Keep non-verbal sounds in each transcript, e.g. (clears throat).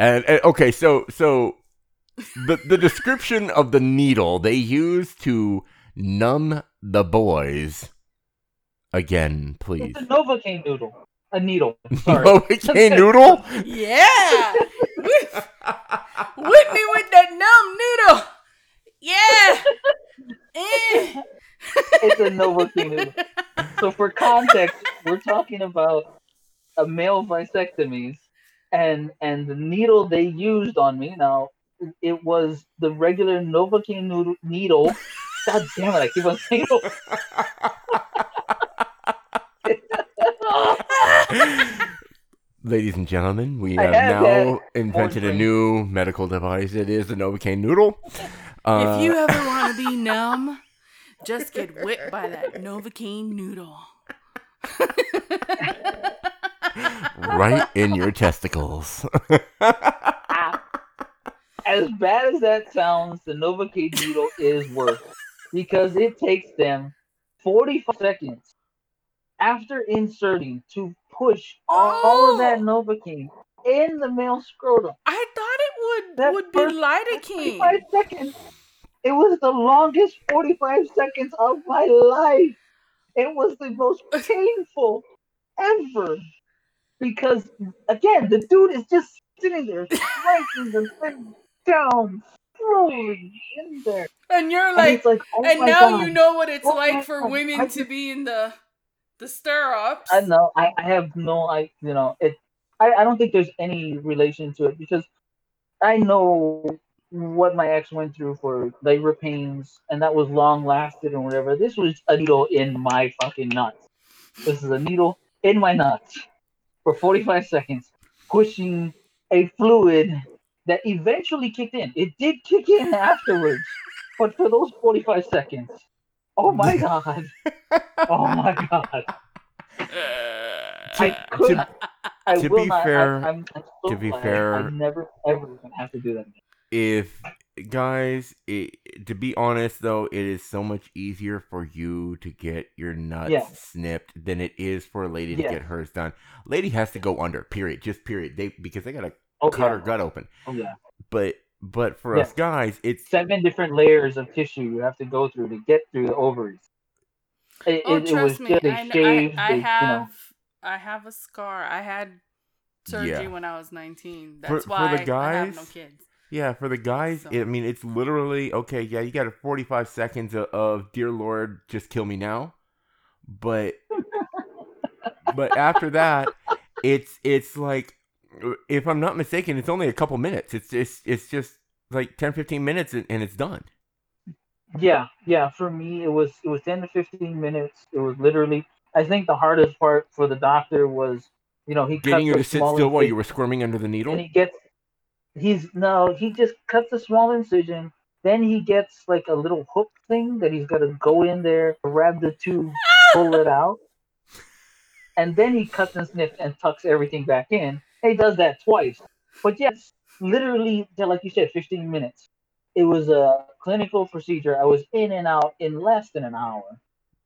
And, and okay, so so the the description of the needle they use to numb the boys. Again, please. It's a Novocaine noodle. A needle. Sorry. Novocaine (laughs) noodle. Yeah. Whip (laughs) whip me with that numb noodle. Yeah. Eh. it's a Novocaine noodle. So for context, we're talking about a male vasectomies and and the needle they used on me. Now it was the regular Novocaine noodle needle. (laughs) God damn it! I keep on saying. (laughs) Ladies and gentlemen, we have have now invented a new medical device. It is the Novocaine noodle. Uh, if you ever (laughs) want to be numb, just get whipped by that Novocaine noodle. Right in your testicles. (laughs) as bad as that sounds, the Novocaine needle is worse because it takes them 45 seconds after inserting to push all of that oh! Novocaine in the male scrotum. I thought it would That would be first lidocaine. 45 seconds. It was the longest 45 seconds of my life. It was the most (laughs) painful ever. Because, again, the dude is just sitting there, (laughs) slicing the thing down slowly in there. And you're like, it's like, oh and now God. you know what it's Oh like for God. women to be in the the stirrups. I know. I, I have no. I you know it. I, I don't think there's any relation to it because I know what my ex went through for labor pains, and that was long lasted and whatever. This was a needle in my fucking nuts. This is a needle in my nuts for 45 seconds, pushing a fluid that eventually kicked in. It did kick in (laughs) afterwards, but for those 45 seconds, oh my (laughs) god, oh my god. I could. to- I to will be not. fair- I, I'm, I'm so to be glad fair- I never ever gonna have to do that again. if guys, it, to be honest though, it is so much easier for you to get your nuts Yeah. snipped than it is for a lady to Yeah. get hers done. Lady has to go under. Period. Just period. They because they gotta Oh cut yeah. her gut open. Oh yeah. But but for Yeah. us guys, it's Seven different layers of tissue you have to go through to get through the ovaries. It, oh, it, it was trust me, just I, shaved. I, I they, you have know, I have a scar. I had surgery Yeah. when I was 19. That's for why the I have no kids. Yeah, for the guys, So- I mean, it's literally okay. Yeah, you got a forty-five seconds of, of "Dear Lord, just kill me now," but (laughs) but after that, it's it's like, if I'm not mistaken, it's only a couple minutes. It's it's it's just like 10, 15 minutes, and, and it's done. yeah, yeah. For me, it was it was ten to fifteen minutes. It was literally. I think the hardest part for the doctor was, you know, he Getting you to sit still while you were squirming under the needle. and he gets he's no he just cuts a small incision. Then he gets like a little hook thing that he's got to go in there grab the tube pull it out. And then he cuts and snips and tucks everything back in. He does that twice. But yes literally like you said 15 minutes. It was a clinical procedure. I was in and out in less than an hour.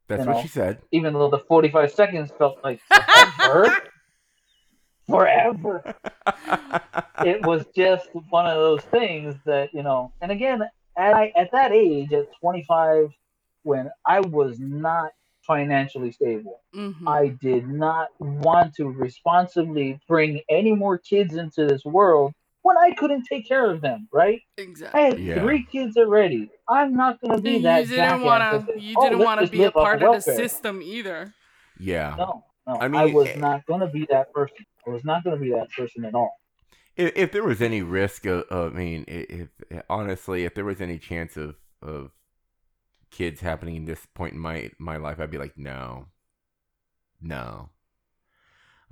That's you what know. she said. even though the 45 seconds felt like forever (laughs) forever (laughs) it was just one of those things that you know and again at, I, at that age at 25 when i was not financially stable Mhm. i did not want to responsibly bring any more kids into this world when i couldn't take care of them right Exactly. i had Yeah. three kids already i'm not going to be And that you didn't jackass want to. You "Oh, didn't want to be a part of the system either. yeah. no no I i, was eh, not going to be that person i was not going to be that person at all if, if there was any risk of, of I mean, i- if, honestly, if there was any chance of of kids happening in this point in my my life, I'd be like, no, no.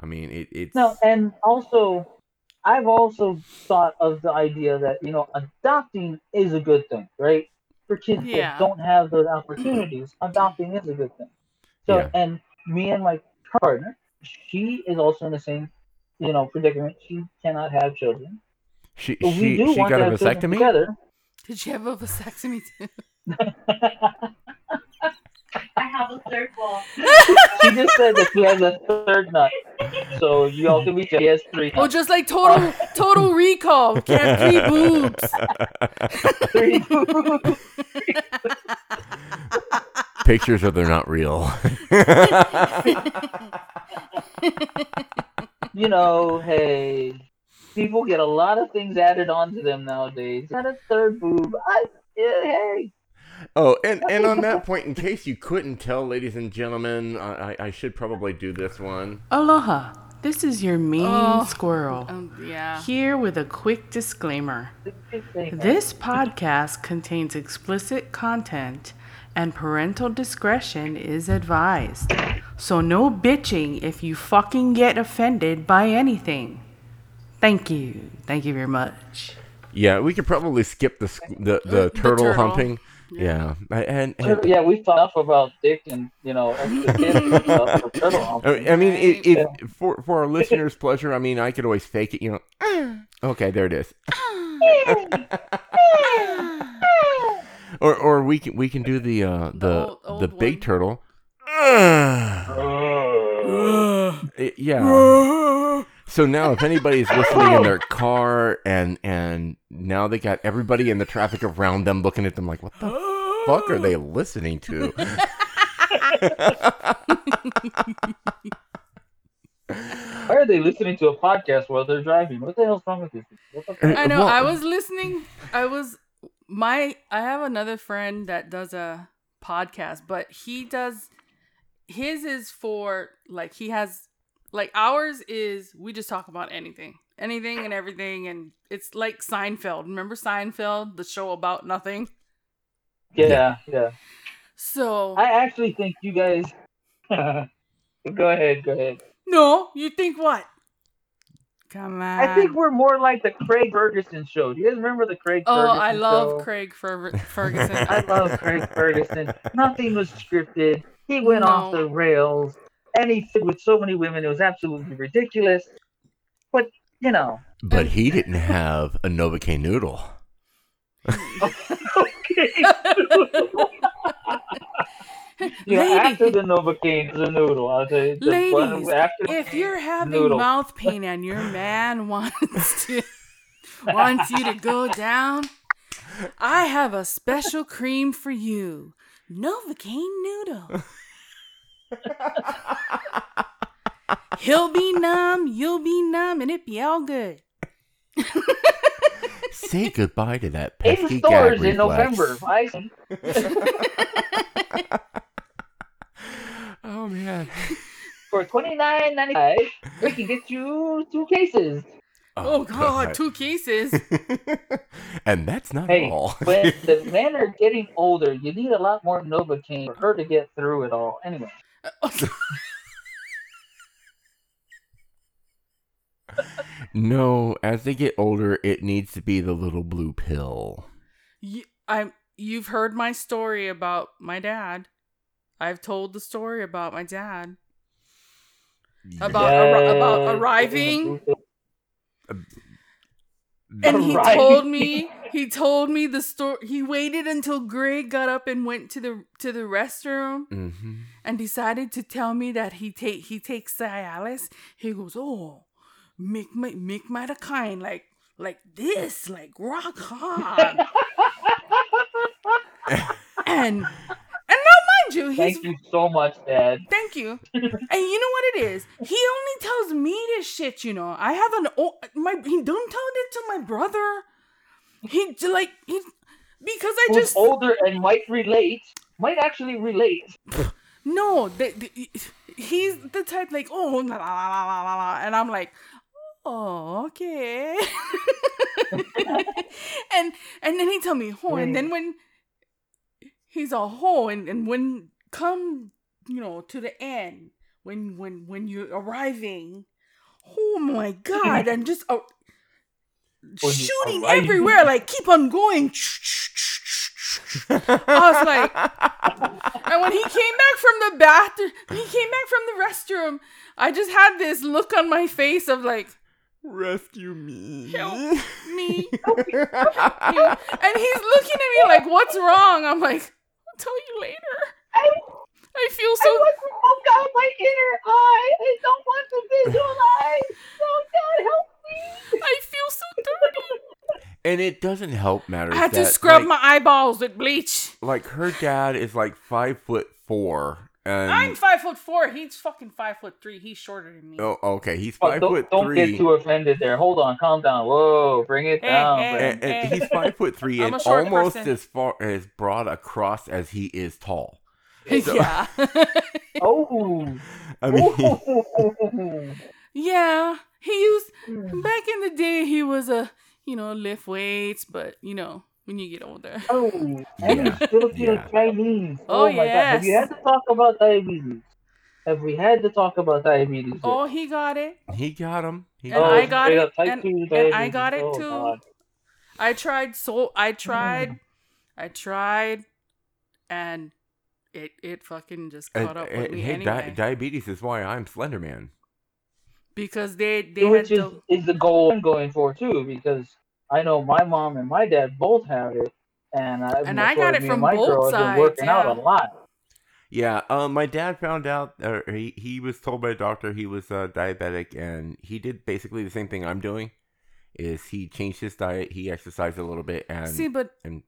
I mean, it, it's No, and also, I've also thought of the idea that you know adopting is a good thing, right? For kids Yeah. that don't have those opportunities, adopting is a good thing. So, Yeah. and me and my partner, she is also in the same, you know, predicament. She cannot have children. she But she she got a vasectomy. together. Did she have a vasectomy too? (laughs) I have a third ball. (laughs) She just said that she has a third nut. So you all can be she has three Oh, nuts. just like total (laughs) total recall. Can't three boobs. Three. Pictures of they're not real. (laughs) you know, hey, people get a lot of things added onto them nowadays. Got a third boob. I, yeah, hey. oh, and, and on that point, in case you couldn't tell, ladies and gentlemen, I, I I should probably do this one. Aloha. This is your mean Oh. squirrel. Um, yeah. Here with a quick disclaimer. This podcast contains explicit content and parental discretion is advised. So no bitching if you fucking get offended by anything. Thank you. Thank you very much. Yeah, we could probably skip the sc- the, the, The turtle, turtle. humping. Yeah, I- and, and Yeah, we've talked about dick and you know extra (laughs) kids and stuff turtle humping. I I mean, if, if, Yeah. for for our listeners' pleasure, I mean, I could always fake it, you know. (laughs) Okay, there it is. (laughs) or or we can we can do the uh the the, old- old big one. turtle. (sighs) It- yeah. (sighs) So now, if anybody's listening in their car and and now they got everybody in the traffic around them looking at them like, what the fuck are they listening to? (laughs) Why are they listening to a podcast while they're driving? What the hell's wrong with this? What the fuck? I know. Well- I was listening. I was my. I have another friend that does a podcast, but he does. His is for like he has like ours is we just talk about anything, anything and everything, and it's like Seinfeld. Remember Seinfeld, the show about nothing. Yeah, yeah. So I actually think you guys. (laughs) go ahead, go ahead. no, you think what? Come on. I think we're more like the Craig Ferguson show. Do you guys remember the Craig Oh, Ferguson I love show? Craig Fer- (laughs) Ferguson. I love Craig Ferguson. Nothing was scripted. He went off the rails, and he fit with so many women. It was absolutely ridiculous. But you know, But he didn't have a Novocaine noodle. (laughs) (laughs) you know, Lady. after the Novocaine, the noodle. I'll tell you, the one Ladies, after if you're having noodle. mouth pain and your man (laughs) wants to wants you to go down, I have a special cream for you. Novocaine noodle. He'll be numb, you'll be numb, and it be all good. (laughs) Say goodbye to that in pesky stores gag in reflex. November. (laughs) I Oh man. for twenty nine ninety five, we can get you two cases. Oh, oh God, two cases. (laughs) and that's not Hey, all. (laughs) when the men are getting older, you need a lot more Novocaine for her to get through it all. Anyway, (laughs) no, as they get older, it needs to be the little blue pill. You, I'm. You've heard my story about my dad. I've told the story about my dad. About arri- about arriving (laughs) and he Right. told me he told me the story he waited until greg got up and went to the to the restroom Mhm. and decided to tell me that he take he takes Cialis. He goes, oh, make my make my the kind like like this, like rock hard. (laughs) and and you, he's Thank you so much, Dad. Thank you. (laughs) and you know what it is? He only tells me this shit, you know. I have an o- my he don't tell it to my brother. He like he because I Who's just older and might relate, might actually relate. no, the, the, he's the type like oh la la la la la la, and I'm like oh okay, (laughs) and and then he tell me oh, and then mm. when he's a whole and, and when come you know to the end when when when you're arriving oh my god and just uh, (laughs) shooting everywhere like keep on going. I was like and when he came back from the bathroom he came back from the restroom i just had this look on my face of like Rescue me. Help me. (laughs) And he's looking at me like what's wrong? I'm like tell you later I I feel I so. want to poke out my inner eye. I don't want to visualize. (laughs) Oh God, help me. I feel so dirty. And it doesn't help matters. I had to scrub like, my eyeballs with bleach. like her dad is like five foot four, and I'm five foot four. He's fucking five foot three. He's shorter than me. oh, okay, he's Oh, five don't foot don't get too offended there. Hold on, calm down. Whoa, bring it Hey, down. Eh, hey. Brandon. and, and eh. he's five foot three (laughs) and almost person. as far as broad across as he is tall. (laughs) So- yeah. (laughs) Oh. I mean, yeah. He used hmm. back in the day. He was a you know lift weights, but you know when you get older. Oh, and Yeah, he's Filipino yeah. Chinese. Oh, my God. Have you had to talk about diabetes? Have we had to talk about diabetes? yet? Oh, he got it. he got him. He And got I got straight it, up and- and I got it Oh, too. God. I tried so I tried, I tried, and it it fucking just Uh, caught up uh, with me hey, di- diabetes is why I'm Slender Man. because they they had Which is, the, is the goal I'm going for too, because I know my mom and my dad both have it, and I, and I got it from my both girl been sides, working out a lot. Yeah, um, my dad found out, uh, he he was told by a doctor he was uh, diabetic, and he did basically the same thing I'm doing. Is he changed his diet? He exercised a little bit, and see, but and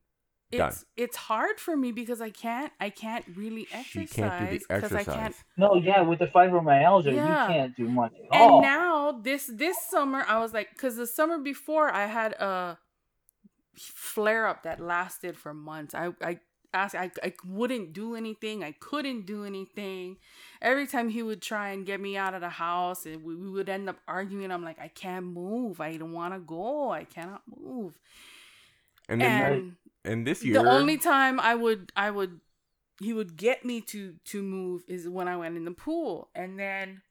done. it's it's hard for me because I can't I can't really she exercise can't do the because I exercise. can't. No, yeah, with the fibromyalgia, Yeah. you can't do much at And all. And now this this summer I was like, because the summer before I had a flare up that lasted for months. I I asked I I wouldn't do anything. I couldn't do anything. Every time he would try and get me out of the house, and we, we would end up arguing. I'm like, I can't move. I don't want to go. I cannot move. and then And and this year, the only time I would I would he would get me to to move is when I went in the pool, and then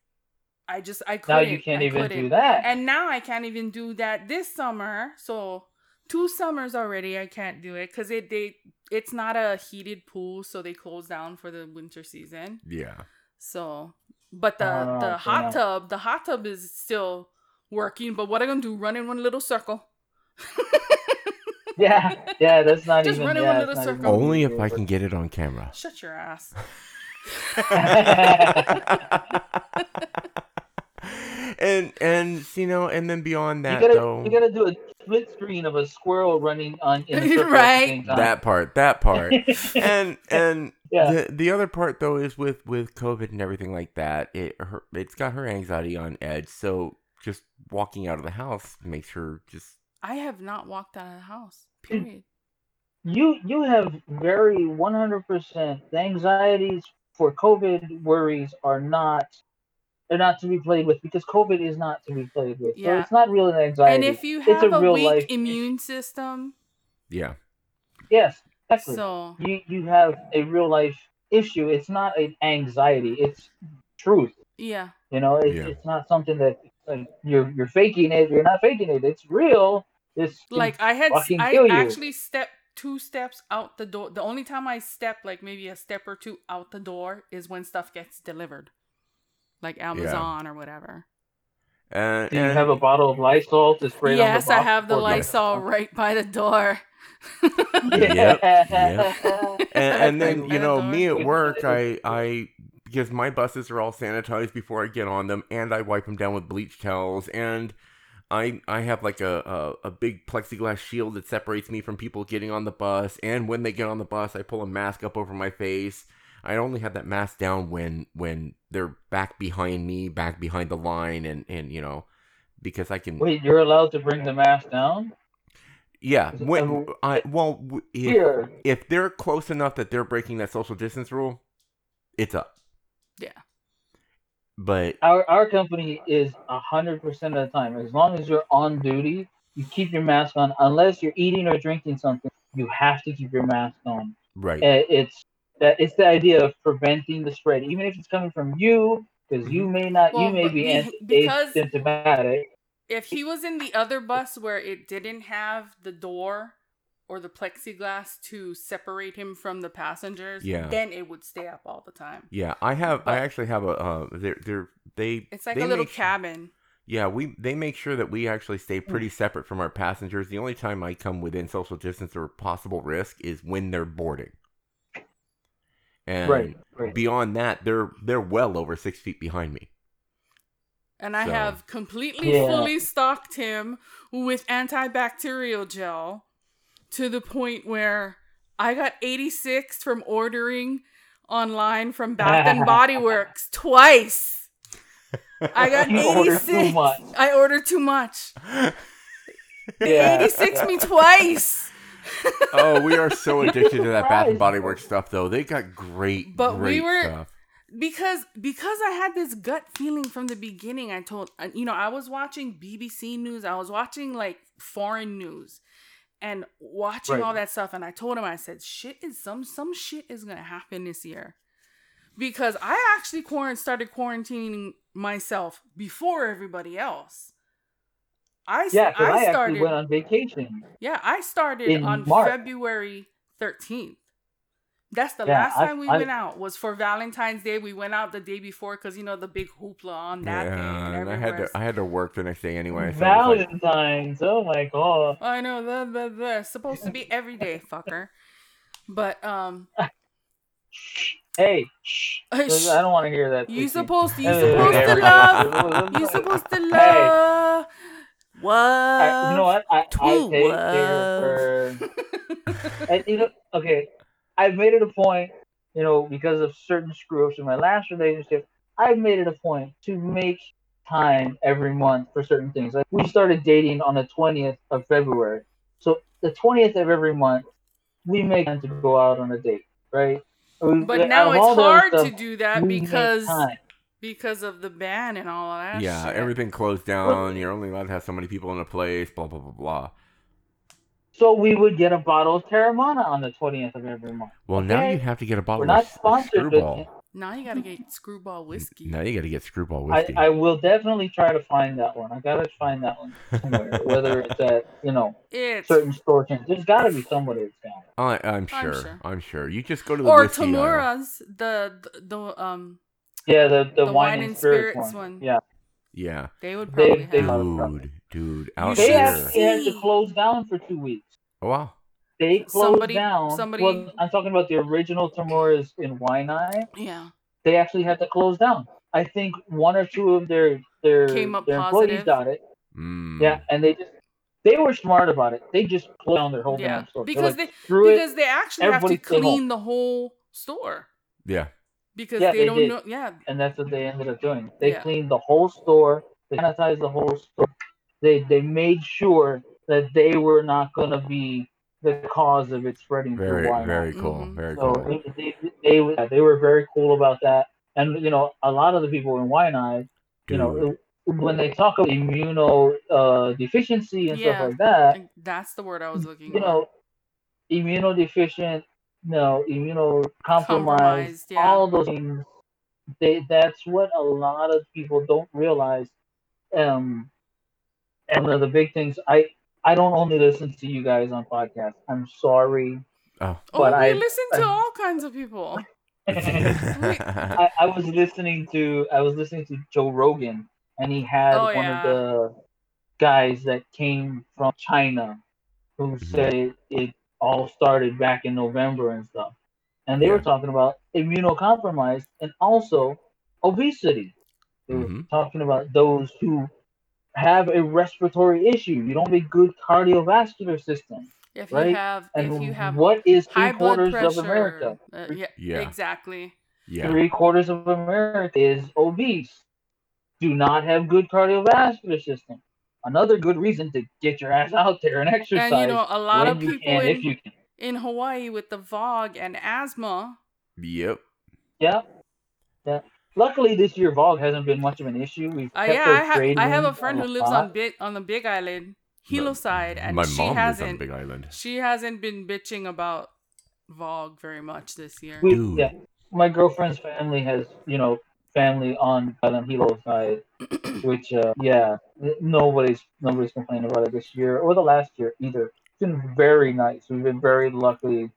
I just I couldn't. Now you can't I even couldn't. do that. And now I can't even do that this summer. So two summers already I can't do it because it they it's not a heated pool, so they close down for the winter season. yeah, So, but the Oh, the hot no. tub the hot tub is still working. But what I'm gonna do? Run in one little circle. (laughs) (laughs) yeah, yeah, that's not Just even. run in yeah, one it's little not even circle. only if I can get it on camera. Shut your ass. (laughs) and and you know, and then beyond You that gotta, though, you gotta do a split screen of a squirrel running on in a (laughs) circle at Right. the same time. that part, that part, and and yeah, the the other part though is with with COVID and everything like that. It her it's got her anxiety on edge. So just walking out of the house makes her just I have not walked out of the house. Period. you you have very one hundred percent. The anxieties for COVID worries are not. They're not to be played with because COVID is not to be played with. So Yeah. it's not real anxiety. And if you It's have a a, real weak life immune system, yeah. yes, exactly. so you you have a real life issue. It's not an anxiety. It's truth. yeah. You know, it's, Yeah. it's not something that like, you're you're faking it. You're not faking it. It's real. It's Like I had, fucking I kill you. actually stepped two steps out the door. The only time I step like maybe a step or two out the door is when stuff gets delivered, like Amazon or whatever. And, Do you have a bottle of Lysol to spray on the yes, I have the before you- Lysol (laughs) right by the door. Yep, (laughs) Yeah. (laughs) and, and then you know me at work i i because my buses are all sanitized before i get on them and i wipe them down with bleach towels and i i have like a, a a big plexiglass shield that separates me from people getting on the bus and when they get on the bus i pull a mask up over my face i only have that mask down when when they're back behind me back behind the line and and you know because i can Wait, you're allowed to bring the mask down? yeah Is when i well if, Here. if they're close enough that they're breaking that social distance rule, it's up. Yeah. But Our our company is a hundred percent of the time. As long as you're on duty, you keep your mask on. Unless you're eating or drinking something, you have to keep your mask on. right, Uh, It's that it's the idea of preventing the spread, even if it's coming from you, because you may not, Well, you may be be- because- asymptomatic. if he was in the other bus where it didn't have the door or the plexiglass to separate him from the passengers, Yeah. then it would stay up all the time. yeah, I have. I actually have a. Uh, they're they're they. It's like they a little make su- cabin. Yeah, we they make sure that we actually stay Hmm. pretty separate from our passengers. The only time I come within social distance or possible risk is when they're boarding. and Right, right. beyond that, they're they're well over six feet behind me. And I So- have completely Yeah. fully stocked him with antibacterial gel to the point where I got 86 from ordering online from Bath and (laughs) Body Works twice. I got You ordered too 86. much. I ordered too much. They Yeah. 86 (laughs) me twice. oh, we are so (laughs) addicted to that Bath and Body Works stuff, though. They got great, But we were- stuff. because because I had this gut feeling from the beginning. I told uh, you know I was watching BBC news. I was watching like foreign news and watching Right. all that stuff. And I told him I said shit is some some shit is gonna happen this year because I actually quarant started quarantining myself before everybody else. i Yeah, I, I actually started went on vacation. yeah I started on March. February thirteenth. That's the Yeah, last I- time we I- went out was for Valentine's Day. We went out the day before because you know the big hoopla on that day. Yeah, And and I had to I had to work the next day anyway. So it was like, Valentine's. Oh my god. I know that that that's supposed to be every day, fucker. But um, Hey, shh. I don't want to hear that. you Vicky. supposed to you Hey, supposed to love you supposed to love what I, you know what? I, I To take what? care for. (laughs) and, you know, okay, I've made it a point, you know, because of certain screw ups in my last relationship, I've made it a point to make time every month for certain things. Like we started dating on the twentieth of February, so the twentieth of every month, we make time to go out on a date, right? We- But out now it's all the other hard to do that because because of the ban and all of that. yeah, shit. everything closed down. You're only allowed to have so many people in a place. Blah blah blah blah. So we would get a bottle of Terramana on the twentieth of every month. Well, now you have to get a bottle We're bottle not of sponsored, Screwball. Now you gotta get screwball whiskey. Now you got to get Screwball whiskey. I will definitely try to find that one. I gotta find that one somewhere, (laughs) whether it's at you know It's certain store chains. There's got to be somebody that's got it. I, I'm sure. sure. I'm sure. You just go to the or whiskey. Tamura's the, the the um Yeah, the the, The wine, and spirits, one. one. Yeah, Yeah, they would They- probably they have. love- dude, dude, You out they here. actually had to close down for two weeks. Oh wow. They closed Somebody- down. somebody- Well, I'm talking about the original Tamuras in Waianae. Yeah. They actually had to close down. I think one or two of their their Came up their employees positive. got it. Mm. Yeah, and they just they were smart about it. They just closed down their whole Yeah. damn store. They're Because like, they Screw it. because they actually have to Everybody home. clean the whole store. Yeah. Because Yeah, they, they don't did. know yeah. and that's what they ended up doing. They Yeah. cleaned the whole store. They sanitized the whole store. They they made sure that they were not going to be the cause of it spreading Very, very cool. Mhm. Very So cool. they, they, they, were- they were very cool about that. And you know, a lot of the people in Waianae, you know, Dude. when they talk about immuno uh, deficiency and Yeah. stuff like that, That's the word I was looking for. you for. know, immunodeficient, no, immunocompromised, Compromised, yeah. all those things. They that's what a lot of people don't realize. Um, and one of the big things I I don't only listen to you guys on podcasts. I'm sorry. Oh. oh, but we I- listen to I- all kinds of people. (laughs) I, I was listening to I was listening to Joe Rogan, and he had Oh, one yeah. of the guys that came from China, who Mhm. said it, it all started back in November and stuff, and they Yeah. were talking about immunocompromised and also obesity. They were Mhm. talking about those who have a respiratory issue. You don't have a good cardiovascular system. If Right? you have And if you have what is high three blood quarters pressure, of America? uh, yeah, Yeah. exactly. yeah. Three quarters of America is obese. Do not have good cardiovascular system. Another good reason to get your ass out there and exercise. And you know, a lot of people can, in, if you can. in Hawaii with the VOG and asthma. Yep. Yeah, yeah. Luckily, this year VOG hasn't been much of an issue. We've Uh, kept yeah, our I have I have a friend who lives on big on the Big Island, Hilo side, and My she mom lives on hasn't Big Island. she hasn't been bitching about VOG very much this year. We- Dude. Yeah, my girlfriend's family has you know family on Island Hilo side, (clears throat) which uh, yeah, nobody's nobody's complaining about it this year or the last year either. It's been very nice. We've been very lucky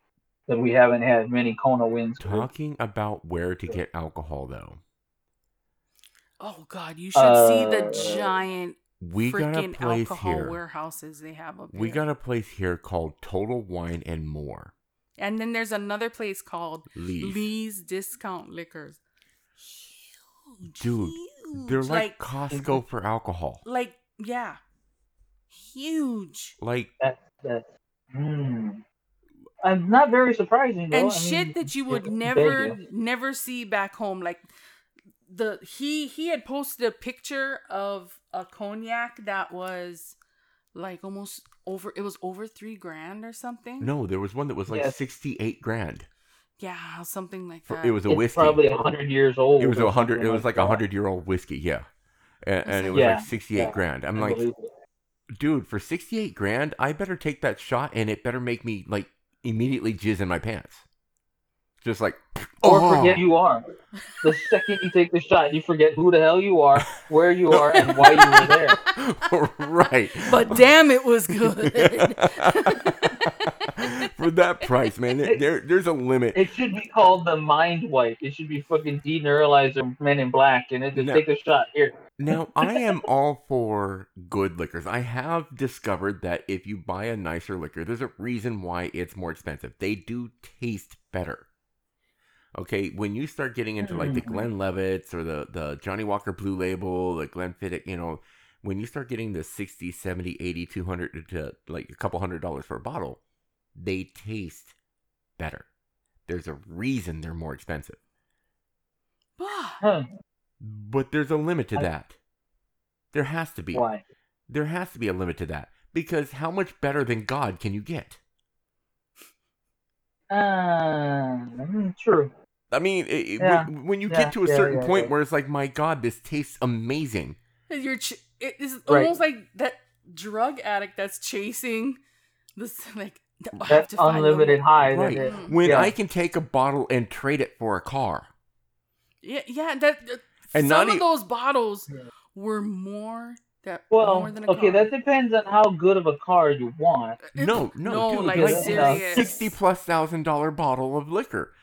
that we haven't had many Kona winds. Talking about where to get alcohol, though, Oh God, you should see the Uh, giant we got a freaking place alcohol here. warehouses they have up We here. got a place here called Total Wine and More. And then there's another place called Lee's. Lee's Discount Liquors. Huge, Dude, huge. They're like, like Costco for alcohol. like yeah, huge. Like That's that's. Mm. I'm not very surprising though. and I shit mean, that you would it's never Vegas. never see back home like the he he had posted a picture of a cognac that was like almost over it was over three grand or something no, there was one that was like Yes. sixty-eight grand. yeah something like that it was a It's whiskey. probably hundred years old. it was a hundred. It was like a hundred-year-old whiskey. Yeah, and, and it was Yeah, like sixty-eight yeah. grand. I'm like, dude, for sixty-eight grand, I better take that shot, and it better make me like immediately jizz in my pants. Just like, or oh. forget you are. The second you take the shot, you forget who the hell you are, where you are, and why you were there. (laughs) right. but damn it was good (laughs) For that price, man, there, there there's a limit. It should be called the mind wipe. It should be fucking deneuralizer Men in Black, and it just No. take a shot here. Now, (laughs) I am all for good liquors. I have discovered that if you buy a nicer liquor, there's a reason why it's more expensive. They do taste better. Okay, when you start getting into like the mm-hmm. Glenlivets or the, the Johnnie Walker Blue Label, the Glenn Glenfiddich, you know, when you start getting the 60, 70, 80, 200 to like a couple hundred dollars for a bottle, they taste better. There's a reason they're more expensive. Huh. But there's a limit to I- that. There has to be. Why? There has to be a limit to that. Because how much better than God can you get? Uh, true. I mean, it, it- Yeah. when, when you Yeah, get to a yeah, certain yeah, point yeah. where it's like, my God, this tastes amazing. you're ch- it is Right. almost like that drug addict that's chasing this (laughs) like I That the- unlimited high. Right. it- When Yeah. I can take a bottle and trade it for a car. Yeah, yeah. That, that And some not of e- those bottles Yeah. were more that Well, more than a okay, car. that depends on how good of a car you want. Uh, no, no, no, dude, like like, uh, serious. Sixty plus thousand dollar bottle of liquor.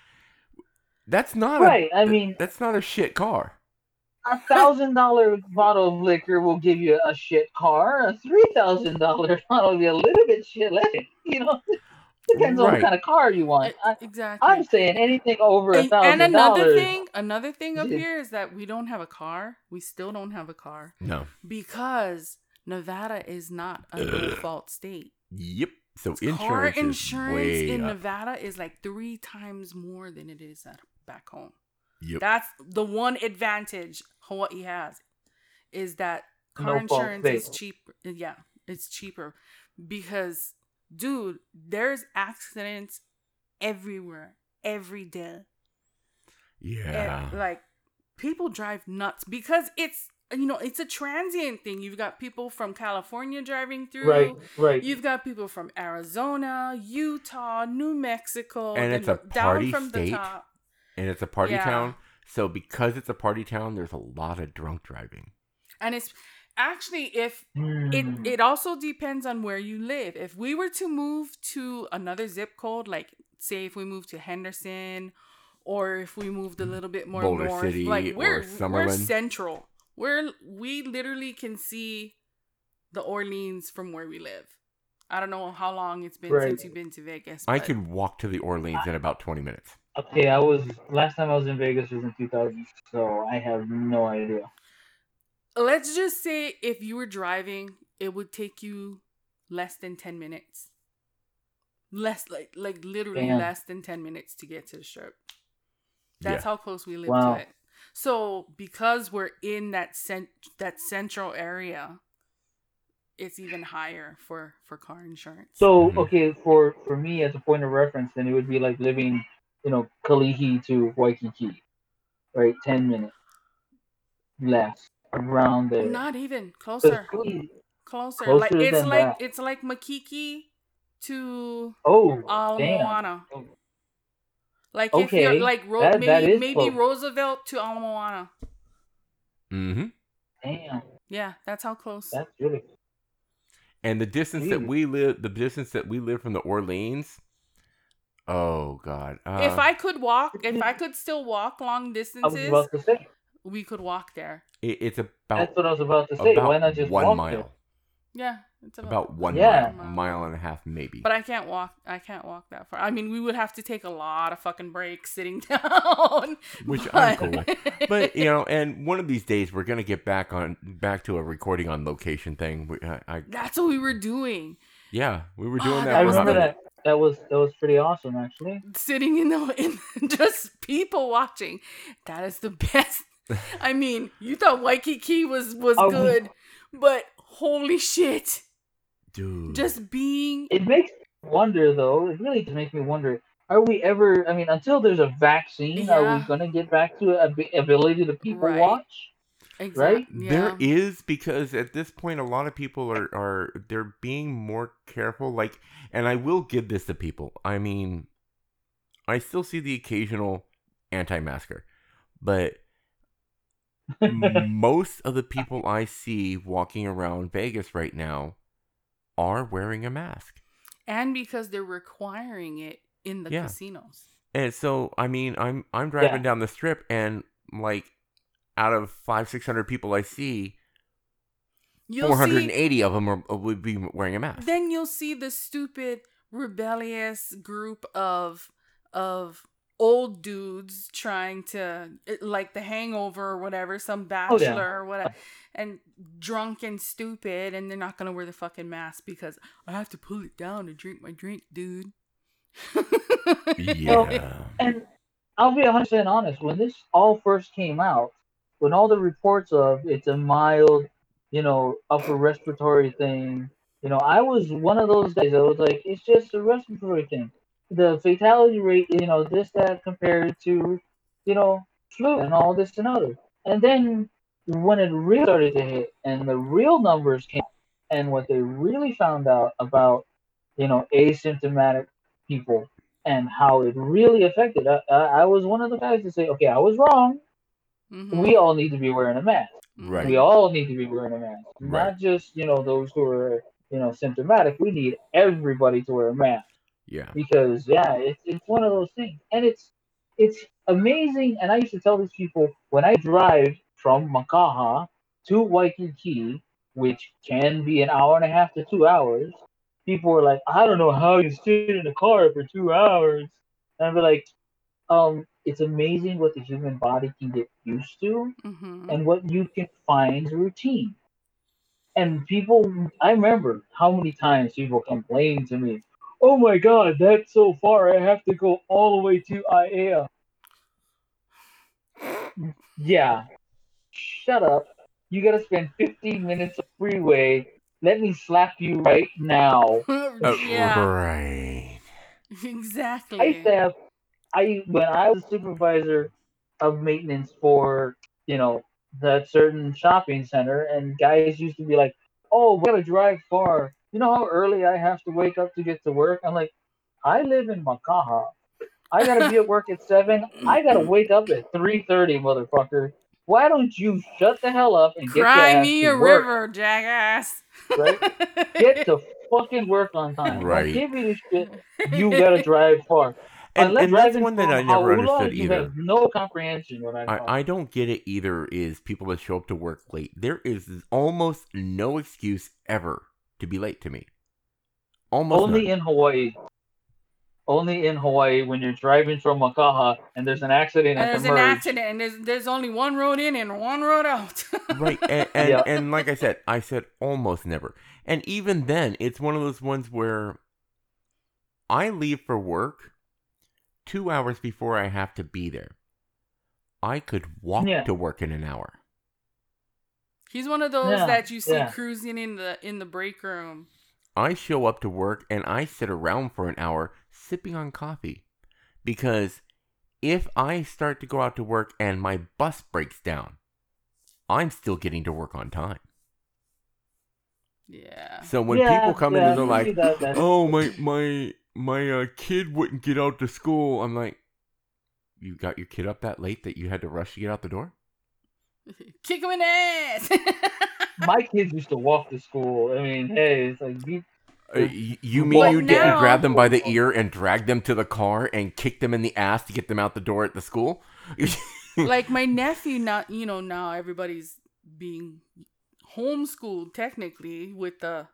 That's not Right, A, I mean- that's not a shit car. A thousand dollar bottle of liquor will give you a shit car. A three thousand dollar (laughs) bottle will be a little bit shit less. You know, depends on what kind of car you want. I, exactly. I'm saying anything over a and, thousand and another thing, another thing up here is that we don't have a car. We still don't have a car No. because Nevada is not a no-fault state. Yep. So Car insurance, insurance is way in up. Nevada is like three times more than it is at back home. Yep. That's the one advantage Hawaii has is that car No insurance is state. cheap. Yeah, it's cheaper because, dude, there's accidents everywhere every day. Eh, yeah. And, like people drive nuts because it's you know it's a transient thing. You've got people from California driving through. Right, right. You've got people from Arizona, Utah, New Mexico, And it's a down party from the state. top. and it's a party Yeah. town. So because it's a party town, there's a lot of drunk driving. And it's actually if Hmm. it it also depends on where you live. If we were to move to another zip code, like say if we moved to Henderson, or if we moved a little bit more Boulder north, City like or we're we're central. We're we literally can see the Orleans from where we live. I don't know how long it's been Right. since you've been to Vegas. I but- could walk to the Orleans in about 20 minutes. Okay, I was last time I was in Vegas was in 2000, so I have no idea. Let's just say if you were driving, it would take you less than 10 minutes. Less like like literally Damn. less than 10 minutes to get to the strip. That's Yeah. how close we live Wow. to it. So, because we're in that cent- that central area, it's even higher for for car insurance. So Mhm. okay, for for me as a point of reference, then it would be like living, you know, Kalihi to Waikiki, right? Ten minutes less around there. not even closer. Closer. Closer like it's than like that. it's like Makiki to Oh, Ala damn. Moana. Like if you're like Ro- that- maybe that is maybe close. Roosevelt to Ala Moana. Mm-hmm. Damn, Yeah, that's how close. that's really. And the distance that we live, the distance that we live from the Orleans. Oh God. Uh, if I could walk, if I could still walk long I was distances, about to say. We could walk there. it, it's about That's what I was about to say. about Why not just one walk mile. there? Yeah, It's About one Yeah. mile, mile and a half, maybe. But I can't walk. I can't walk that far. I mean, we would have to take a lot of fucking breaks sitting (laughs) down. Which I'm cool with. (laughs) but you know, and one of these days we're gonna get back on back to a recording on location thing. We, I, I that's what we were doing. yeah, we were doing Ah, that. I remember about a- that. That was that was pretty awesome, actually. Sitting in the (laughs) in just people watching. That is the best. I mean, you thought Waikiki was was Oh. good, but holy shit! dude. Just being It makes me wonder, though. It really does make me wonder. Are we ever? I mean, until there's a vaccine, are we gonna get back to a ab- ability to people Right. watch? exact, There yeah. is because at this point a lot of people are are they're being more careful. Like, and I will give this to people. I mean, I still see the occasional anti-masker, but most of the people I see walking around Vegas right now are wearing a mask. and because they're requiring it in the Yeah. casinos. And so, I mean, I'm I'm driving Yeah. down the strip, and like, out of five six hundred people I see, You'll four hundred see of them are, uh, would be wearing a mask. then you'll see the stupid rebellious group of of old dudes trying to eh, like the hangover or whatever some Oh, yeah. bachelor or whatever uh-huh. and drunk and stupid and they're not gonna wear the fucking mask because i have to pull it down to drink my drink dude yeah, And I'll be 100% honest. When this all first came out, when all the reports of it's a mild, you know, upper respiratory thing, you know, I was one of those guys that was like, it's just a respiratory thing. The fatality rate, you know, this, that compared to, you know, flu and all this and other. And then when it really started to hit and the real numbers came and what they really found out about, you know, asymptomatic people and how it really affected. I, I, I was one of the guys to say, okay, I was wrong. Mhm. We all need to be wearing a mask. Right. We all need to be wearing a mask, Right. not just you know those who are you know symptomatic. We need everybody to wear a mask yeah, because yeah, it's it's one of those things, and it's it's amazing. And I used to tell these people when I drive from Makaha to Waikiki, which can be an hour and a half to two hours. People were like, I don't know how you sit in a car for two hours. And I'd be like, um, it's amazing what the human body can get used to Mhm. and what you can find routine. And people, I remember how many times people complained to me, "Oh my God, that's so far! I have to go all the way to Aiea." Yeah, shut up! You gotta spend 15 minutes of freeway. Let me slap you right now. Uh, (laughs) yeah right. (laughs) exactly I used to have, I when I was supervisor of maintenance for you know that certain shopping center, and guys used to be like, "Oh, we gotta drive far. You know how early I have to wake up to get to work?" I'm like, "I live in Makaha. I gotta be at work at seven. I gotta wake up at three thirty, motherfucker. Why don't you shut the hell up and get your cry ass me to a work, river jackass Right? (laughs) Get to fucking work on time. Don't Right. Give me this shit. You gotta drive far. And, and that's one that I never Hauula, understood you either. have no comprehension what I'm I, I don't get it either is people that show up to work late. There is almost no excuse ever to be late to me. Almost Only none. in Hawaii. Only in Hawaii when you're driving from Makaha and there's an accident and at there's the an merge. accident and there's there's only one road in and one road out (laughs) right and, and, Yeah. and like i said i said almost never and even then it's one of those ones where i leave for work two hours before i have to be there i could walk Yeah. to work in an hour he's one of those Yeah, that you see yeah. cruising in the in the break room. I show up to work and i sit around for an hour sipping on coffee because if i start to go out to work and my bus breaks down i'm still getting to work on time. Yeah. So when Yeah, people come in and they're like that- that- oh my my my uh, kid wouldn't get out to school i'm like you got your kid up that late that you had to rush to get out the door (laughs) kick him in the ass (laughs) My kids used to walk to school. I mean, hey, it's like you, Uh, y- you mean But you didn't grab them by the ear and drag them to the car and kick them in the ass to get them out the door at the school (laughs) like my nephew not you know now everybody's being homeschooled technically with the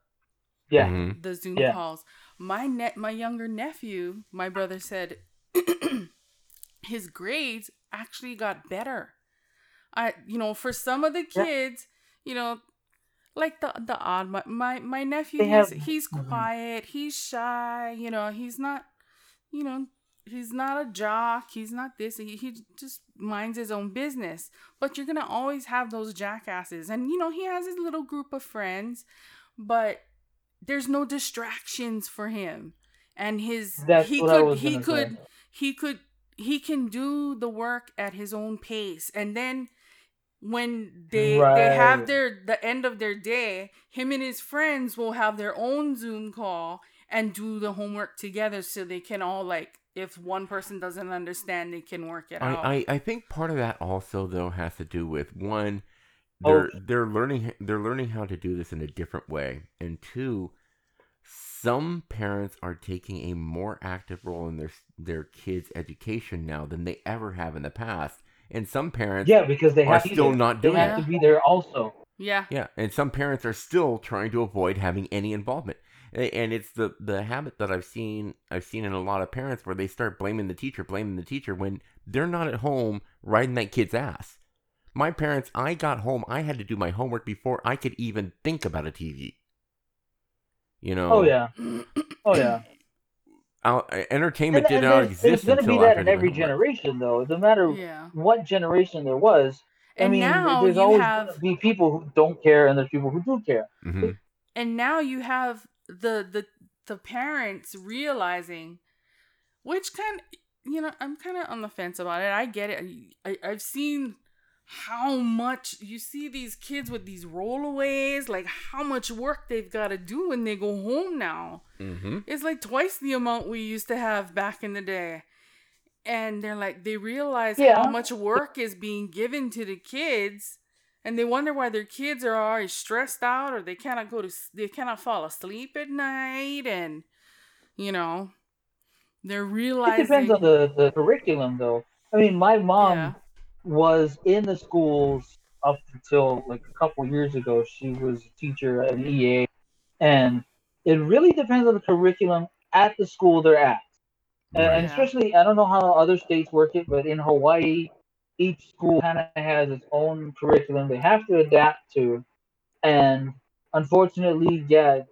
Yeah. Mhm. the Zoom Yeah. calls. My net, my younger nephew, my brother said, (clears throat) his grades actually got better. I, you know, for some of the Yeah. kids, you know, like the the odd my my, my nephew, he's, he's Mhm. quiet, he's shy, you know, he's not, you know, he's not a jock, he's not this, he, he just minds his own business. But you're gonna always have those jackasses, and you know, he has his little group of friends, but there's no distractions for him, and his That's he could he could say. he could he can do the work at his own pace and then when they they have their the end of their day him and his friends will have their own zoom call and do the homework together so they can all like if one person doesn't understand they can work it out. I, I, I think part of that also though has to do with one oh. they're they're learning they're learning how to do this in a different way. And two some parents are taking a more active role in their their kids education now than they ever have in the past and some parents Yeah, because they are have to still be- not They doing have it. to be there also. yeah yeah, and some parents are still trying to avoid having any involvement. And it's the the habit that I've seen I've seen in a lot of parents where they start blaming the teacher, blaming the teacher when they're not at home riding that kid's ass. My parents, I got home, I had to do my homework before I could even think about a TV. You know, Oh yeah. Oh yeah. (clears throat) out, entertainment And, did and not there's, there's exist going to be that in I did my every generation, though. No matter yeah what generation there was, I and mean, now there's you always have be people who don't care, and there's people who do care. Mhm. and now you have the the the parents realizing which kind you know i'm kind of on the fence about it i get it I, i've seen how much you see these kids with these rollaways like how much work they've got to do when they go home now Mhm. it's like twice the amount we used to have back in the day and they're like they realize Yeah. how much work is being given to the kids and they wonder why their kids are always stressed out or they cannot go to they cannot fall asleep at night and you know they're realizing. It depends on the, the curriculum, though. I mean, my mom Yeah. Was in the schools up until like a couple years ago. She was a teacher at an EA, and it really depends on the curriculum at the school they're at. And, and especially, I don't know how other states work it, but in Hawaii, each school kind of has its own curriculum they have to adapt to. And unfortunately, yeah,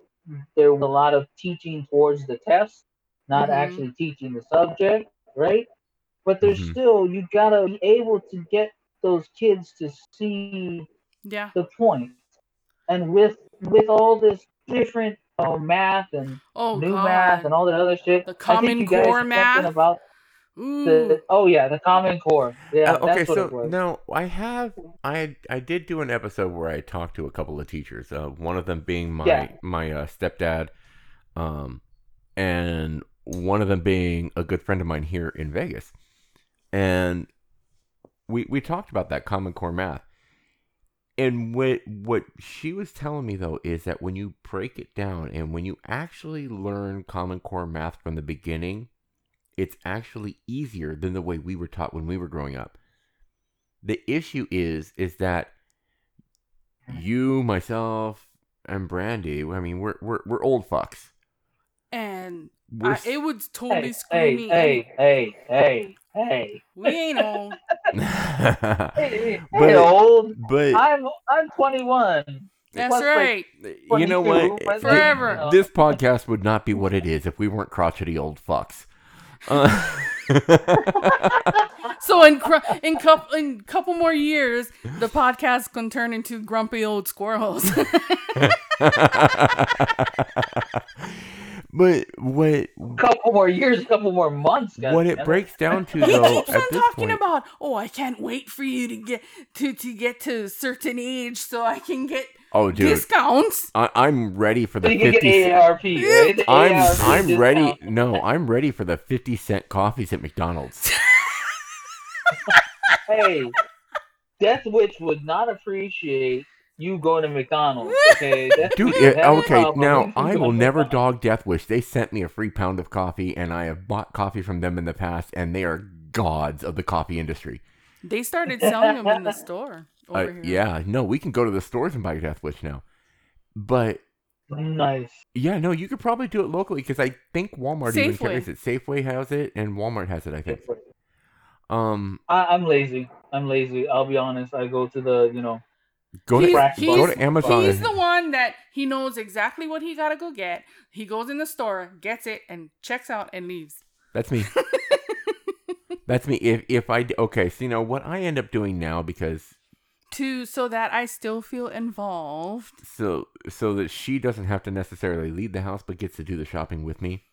there was a lot of teaching towards the test, not Mhm. actually teaching the subject, right? But there's Mhm. still, you gotta be able to get those kids to see yeah the point. And with with all this different uh, math and oh new god math and all that other shit, The I Common think you guys Core said math? something about the oh yeah, the Common Core. Yeah, Uh, okay, that's what it so was. now I have I I did do an episode where I talked to a couple of teachers. Uh, one of them being my Yeah. my uh, stepdad, um, and one of them being a good friend of mine here in Vegas, and we we talked about that Common Core math. And what what she was telling me though is that when you break it down and when you actually learn Common Core math from the beginning, it's actually easier than the way we were taught when we were growing up. The issue is is that you, myself, and Brandy, I mean, we're we're we're old fucks. and I, it would totally hey, screw hey, me hey, hey, hey, hey, we ain't old s- (laughs) hey, But- old. but I'm I'm 21. that's Plus, like, right you know what? Forever. you This podcast would not be what it is if we weren't crotchety old fucks. Uh, (laughs) So in in couple in couple more years, the podcast can turn into grumpy old squirrels. (laughs) but what A couple more years, a couple more months. what it breaks down to (laughs) he though keeps at on this talking point, about, oh, I can't wait for you to get to to get to a certain age so I can get oh dude, discounts. I, I'm ready for So the you can fifty. get AARP, right? I'm AARP I'm ready. No, I'm ready for the fifty cent coffees at McDonald's. (laughs) Hey, Death Wish would not appreciate you going to McDonald's. (laughs) Okay, Death Dude, it, okay, now I will never dog Death Wish. They sent me a free pound of coffee, and I have bought coffee from them in the past, and they are gods of the coffee industry. They started selling them in the (laughs) store Uh, here. yeah, no, we can go to the stores and buy Death Wish now. But Nice. Yeah, no, you could probably do it locally because I think Walmart even carries it. Safeway has it, and Walmart has it. I think. Um, I, I'm lazy. I'm lazy. I'll be honest. I go to the you know. Go to He's- go to Amazon. He's the one that he knows exactly what he gotta go get. He goes in the store, gets it, and checks out and leaves. That's me. (laughs) That's me. If if I d- okay, so you know what I end up doing now because To so that I still feel involved. so so that she doesn't have to necessarily leave the house but gets to do the shopping with me.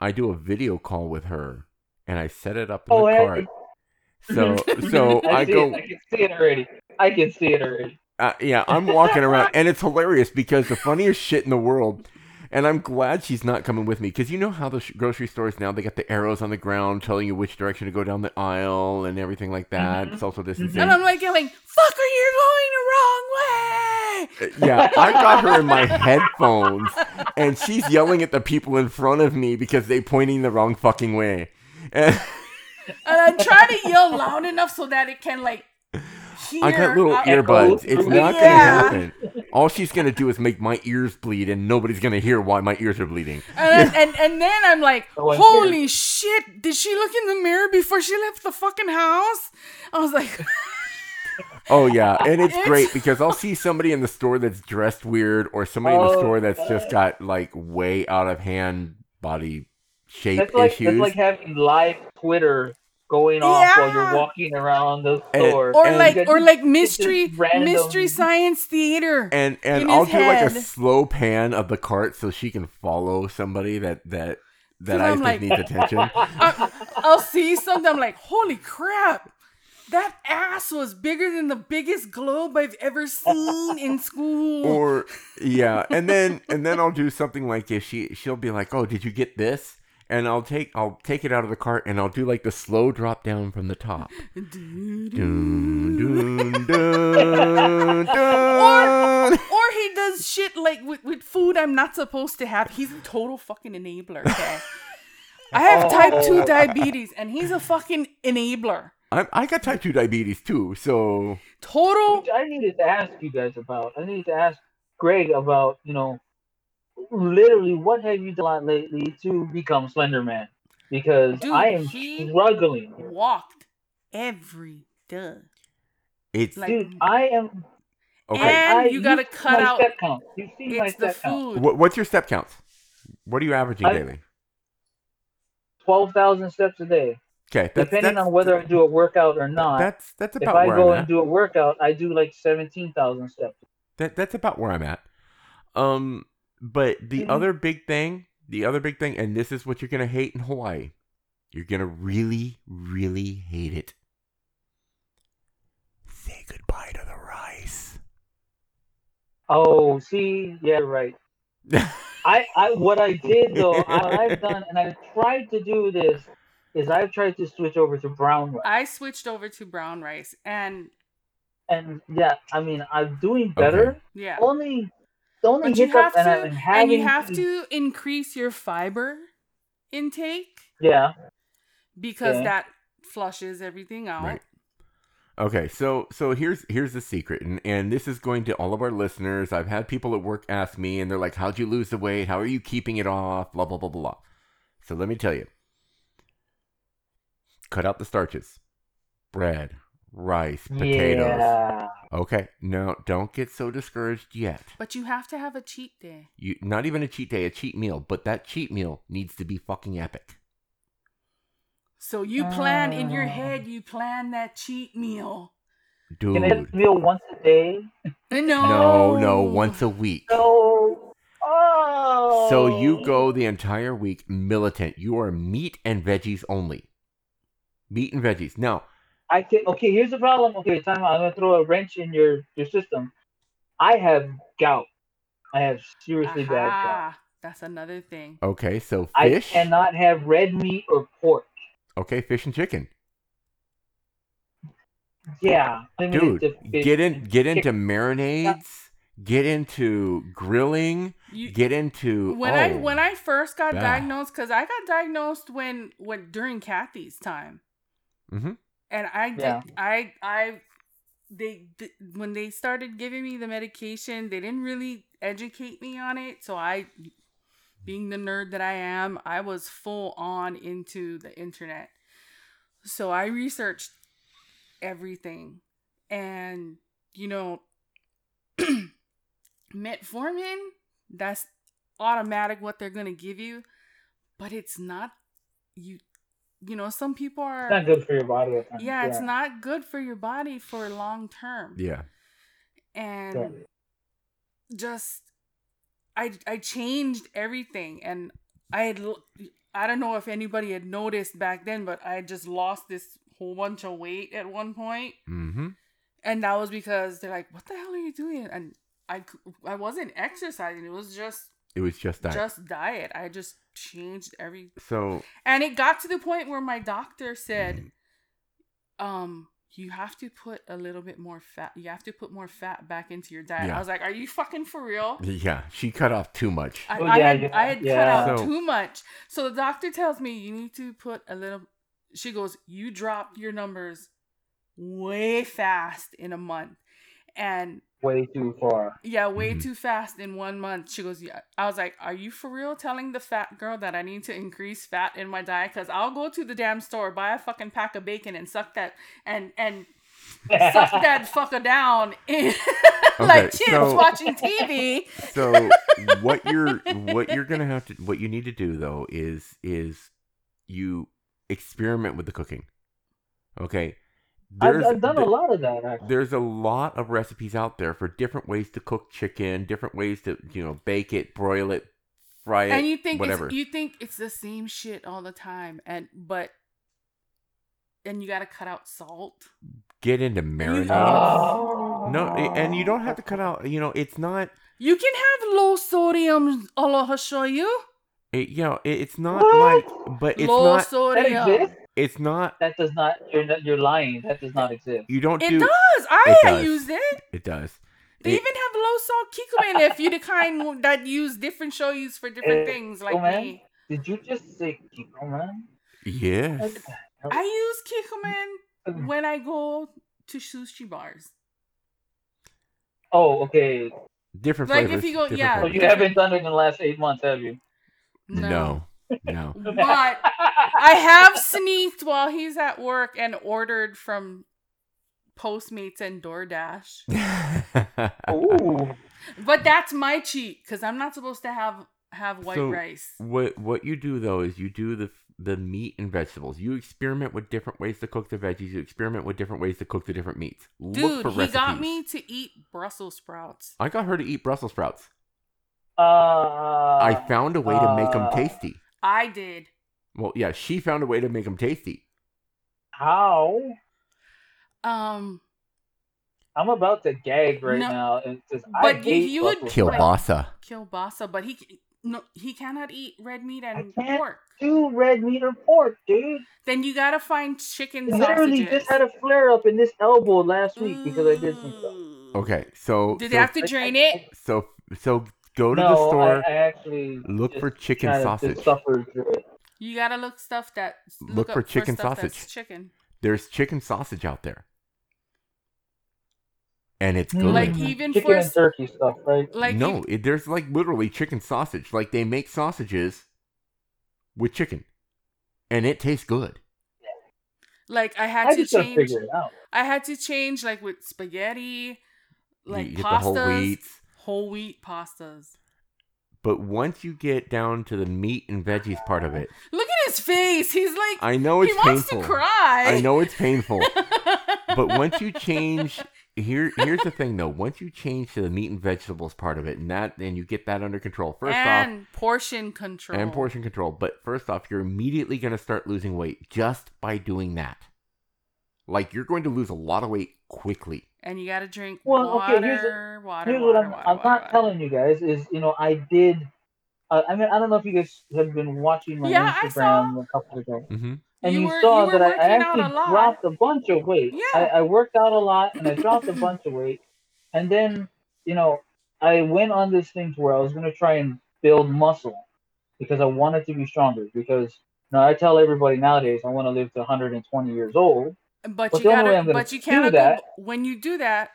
I do a video call with her and I set it up in Oh, the I- cart. So (laughs) so I, see go It. I can see it already. I can see it already. uh, yeah, I'm walking around and it's hilarious because the funniest shit in the world and I'm glad she's not coming with me because you know how the sh- grocery stores now they got the arrows on the ground telling you which direction to go down the aisle and everything like that. Mhm. Social distancing. And I'm like yelling, "Fucker, you're going the wrong way!" Yeah, I got her in my headphones, and she's yelling at the people in front of me because they're pointing the wrong fucking way. And (laughs) And I try to yell loud enough so that it can like hear. I got little out- earbuds. It's not gonna Yeah. happen. All she's gonna do is make my ears bleed, and nobody's gonna hear why my ears are bleeding. And, then, and and then I'm like, Oh, I holy shit! Did she look in the mirror before she left the fucking house? I was like, (laughs) Oh yeah, and it's It's- great because I'll see somebody in the store that's dressed weird, or somebody in the Oh, store that's just got like way out of hand body shape That's like issues. that's like having live Twitter going off while you're walking around the And- store. or And- like, or like mystery, mystery science theater. and and in I'll his do like a slow pan of the cart so she can follow somebody that that that I I'm think like- needs attention. (laughs) I, I'll see something. I'm like, holy crap! That ass was bigger than the biggest globe I've ever seen in school. or yeah, and then and then I'll do something like if she she'll be like, "Oh, did you get this?" And I'll take I'll take it out of the cart and I'll do like the slow drop down from the top. Dun, dun, dun, dun. (laughs) Or he does shit like with, with food I'm not supposed to have. He's a total fucking enabler, okay? I have oh. type 2 diabetes and he's a fucking enabler. I I got type two diabetes too, so Total. I needed to ask you guys about. I needed to ask Greg about, you know, literally what have you done lately to become Slender Man? Because Dude, I am he- struggling. Walked every day. it's Like, Dude, I am. okay. and I, you gotta cut my out- Step count. You see my It's the step count. food. What, what's your step counts? What are you averaging I- daily? Twelve thousand steps a day, Okay, that's depending that's, on whether I do a workout or not. that's that's if about I where go I'm and at. do a workout, I do like seventeen thousand steps. That that's about where I'm at. Um, but the Mhm. other big thing, the other big thing, and this is what you're gonna hate in Hawaii. You're gonna really, really hate it. Say goodbye to the rice. Oh, see, yeah, right. (laughs) I, I what I did though, I've done, and I've tried to do this, is I've tried to switch over to brown rice. I switched over to brown rice and And yeah, I mean, I'm doing better. yeah. Only, the only But you hiccup, have and to I'm having, and you have to increase your fiber intake yeah. because Okay. that flushes everything out. Right. Okay, so so here's here's the secret, and and this is going to all of our listeners. I've had people at work ask me, and they're like, "How'd you lose the weight? How are you keeping it off?" Blah blah blah blah. blah. So let me tell you. Cut out the starches, bread, rice, potatoes. Yeah. Okay, no, don't get so discouraged yet. But you have to have a cheat day. You not even a cheat day, a cheat meal, but that cheat meal needs to be fucking epic. So you plan in your Oh. head, you plan that cheat meal. Dude. Can I have meal once a day? Uh, no, No, no, once a week. No. Oh. So you oh. go the entire week militant. You are meat and veggies only. Meat and veggies. Now, I can. Okay, here's the problem. Okay, time out. I'm gonna throw a wrench in your your system. I have gout. I have seriously bad gout. That's another thing. okay, so fish I fish. cannot have red meat or pork. Okay, fish and chicken. Yeah, Dude, get in get into chicken. marinades, get into grilling, You, get into when I oh, when I first got bah. diagnosed, because I got diagnosed when when during Kathy's time, Mhm. And I did Yeah. I I they th- when they started giving me the medication, they didn't really educate me on it. So I, being the nerd that I am, I was full on into the internet. So I researched everything, and you know, (clears throat) metformin. That's automatic what they're gonna give you, but it's not you. You know, some people are It's not good for your body. at times, yeah, it's not good for your body for long term. Yeah. And Yeah. just I I changed everything and I had i don't know if anybody had noticed back then, but I just lost this whole bunch of weight at one point, Mm-hmm. and that was because they're like, "What the hell are you doing?" And i i wasn't exercising; it was just It was just diet. just diet. I just changed every, so and it got to the point where my doctor said, um you have to put a little bit more fat you have to put more fat back into your diet Yeah. i was like are you fucking for real yeah, she cut off too much. i, Oh, I yeah, had, yeah, I had cut yeah. out So- too much so the doctor tells me you need to put a little she goes you dropped your numbers way fast in a month and way too far. yeah way Mhm. too fast in one month. She goes yeah. I was like are you for real telling the fat girl that i need to increase fat in my diet? Because i'll go to the damn store buy a fucking pack of bacon and suck that and and suck (laughs) that fucker down in, (laughs) like kids so- watching tv so what you're what you're gonna have to what you need to do though is is you experiment with the cooking okay I've, I've done a lot of that actually. there's a lot of recipes out there for different ways to cook chicken different ways to you know bake it broil it fry it and you think whatever it's, you think it's the same shit all the time and but and you gotta cut out salt get into marinades Oh. no and you don't have to cut out you know it's not you can have low sodium aloha shoyu it, you know it, it's not What? like but it's low not That sodium exists? It's not That does not. You're not, you're lying. That does not exist. you don't it do does i It does. used it it does They It- even have low salt kikumen if you're the kind that use different shoyus for different Eh, things like oh, man. me. Did you just say Kiko man? yes What the hell? I use kikumen when I go to sushi bars. Oh, okay. different Like, if flavors you go- yeah. So you haven't done it in the last eight months, have you? no no (laughs) But I have sneaked while he's at work and ordered from Postmates and DoorDash. (laughs) Ooh. But that's my cheat because I'm not supposed to have have white So, rice. what what you do though is you do the the meat and vegetables. You experiment with different ways to cook the veggies. You experiment with different ways to cook the different meats. Look Dude, for he recipes. got me to eat Brussels sprouts. I got her to eat Brussels sprouts. Uh, I found a way to make them uh, tasty. I did. Well, yeah, she found a way to make them tasty. How? Um, I'm about to gag right No, now. and 'cause I but you- you would Brussels kill sprouts. Kielbasa. kielbasa, but he no he cannot eat red meat and I can't pork. Do red meat or pork, dude. Then you gotta find chicken Literally sausages. just had a flare up in this elbow last week because I did some stuff. Okay, so Did so, they have to drain it? so so go to no, the store. I, I actually look just for chicken sausage. Just suffered through it. You gotta look stuff that Look up for chicken stuff that's sausage. Chicken. There's chicken sausage out there, and it's hmm. good. Like even chicken for and turkey stuff, right? Like no, it, there's like literally chicken sausage. Like they make sausages with chicken, and it tastes good. like I had I to change. it out. I had to change like with spaghetti, like you get pastas, the whole wheat pastas. But once you get down to the meat and veggies part of it, Look at his face. He's like I know it's he it's wants painful. to cry. I know it's painful. (laughs) but once you change here here's the thing though once you change to the meat and vegetables part of it and that and you get that under control first and off portion control and portion control but first off you're immediately going to start losing weight just by doing that like you're going to lose a lot of weight quickly and you gotta drink Well, water, okay, here's the- water, Here's water, what I'm, water, I'm water, not water. telling you guys is, you know, I did. Uh, I mean, I don't know if you guys have been watching my Yeah, I Instagram a couple of ago, mm-hmm. and You you, were- saw you were that I, I working out actually a lot. dropped a bunch of weight. Yeah. I, I worked out a lot, and I dropped a bunch of weight, and then, you know, I went on this thing to where I was going to try and build muscle because I wanted to be stronger. Because, you know, I tell everybody nowadays I want to live to 120 years old. But But you the only way gotta, but you cannot that- go, when you do that,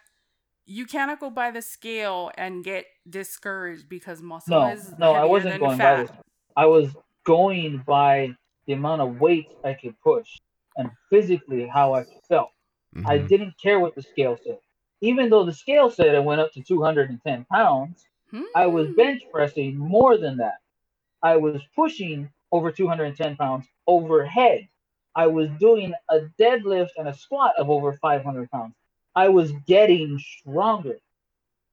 you cannot go by the scale and get discouraged because muscle No, is no, I wasn't than going by this. I was going by the amount of weight I could push and physically how I felt. I Mhm. didn't care what the scale said. Even though the scale said I went up to 210 pounds, I was Hmm. bench pressing more than that. I was pushing over 210 pounds overhead. I was doing a deadlift and a squat of over 500 pounds. I was getting stronger.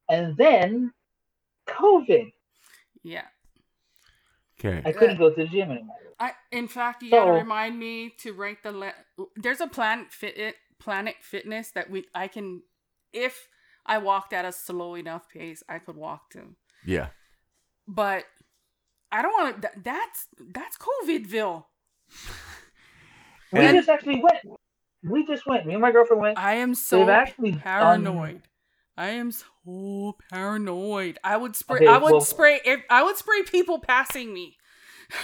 And then COVID. Yeah. Okay. I couldn't go to the gym anymore. I, in fact, you gotta So- remind me to write the. Le- There's a Planet Fit it, Planet Fitness that we I can, if I walked at a slow enough pace, I could walk to. Yeah. But I don't want to. That, that's that's COVIDville. We And- just actually went. We just went. Me and my girlfriend went. I am so They've actually done- paranoid. I am so paranoid. I would spray. Okay, I would well- spray. If I would spray people passing me.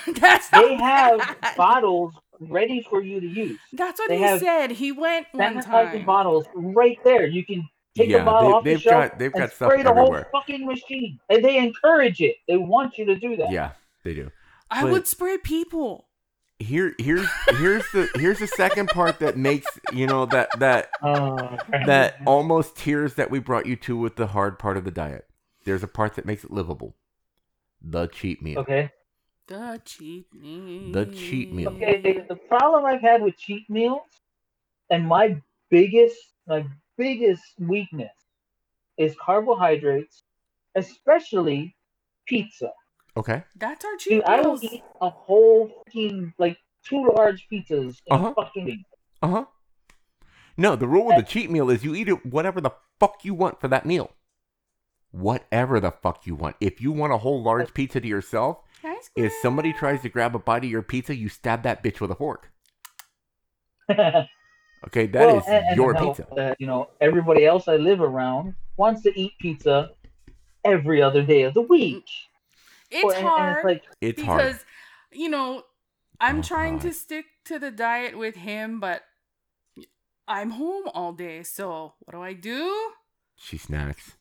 (laughs) That's They have bad. bottles ready for you to use. That's what they he said. He went one Sanitizing time. bottles right there. You can take Yeah, the bottle they- off the they've shelf got- they've and got stuff spray the everywhere. whole fucking machine. And they encourage it. They want you to do that. Yeah, they do. I but- would spray people. Here, here's here's the here's the second part that makes you know that that Oh, that almost tears that we brought you to with the hard part of the diet. There's a part that makes it livable. The cheat meal. Okay. The cheat meal. The cheat meal. Okay. The problem I've had with cheat meals, and my biggest my biggest weakness is carbohydrates, especially pizza. Okay. That's our Dude, cheat I will eat a whole fucking like two large pizzas in Uh-huh. fucking Uh huh. No, the rule with the cheat meal is you eat it whatever the fuck you want for that meal. Whatever the fuck you want. If you want a whole large pizza to yourself, if somebody tries to grab a bite of your pizza, you stab that bitch with a fork. well, (laughs) Okay, that is and- and your how, pizza. Uh, you know, everybody else I live around wants to eat pizza every other day of the week. It's Well, and- and hard it's like It's because hard. you know I'm Oh, trying to stick to the diet with him, but I'm home all day, so what do I do? She snacks.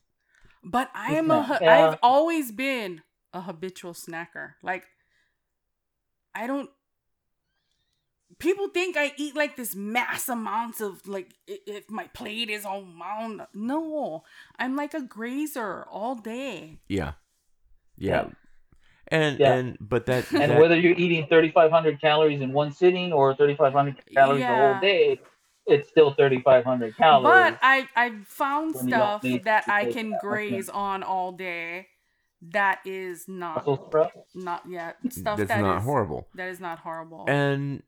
But I am a, yeah. I've always been a habitual snacker. Like I don't people think I eat like this mass amounts of like if my plate is all mound. No, I'm like a grazer all day. Yeah. Yeah. Yeah. And Yeah. and but that, (laughs) and that- whether you're eating 3,500 calories in one sitting or 3,500 calories the whole day, it's still 3,500 calories. But I I found When you don't stuff that I take can that, okay. graze on all day. That is not not yet stuff that's that not is- horrible. That is not horrible. And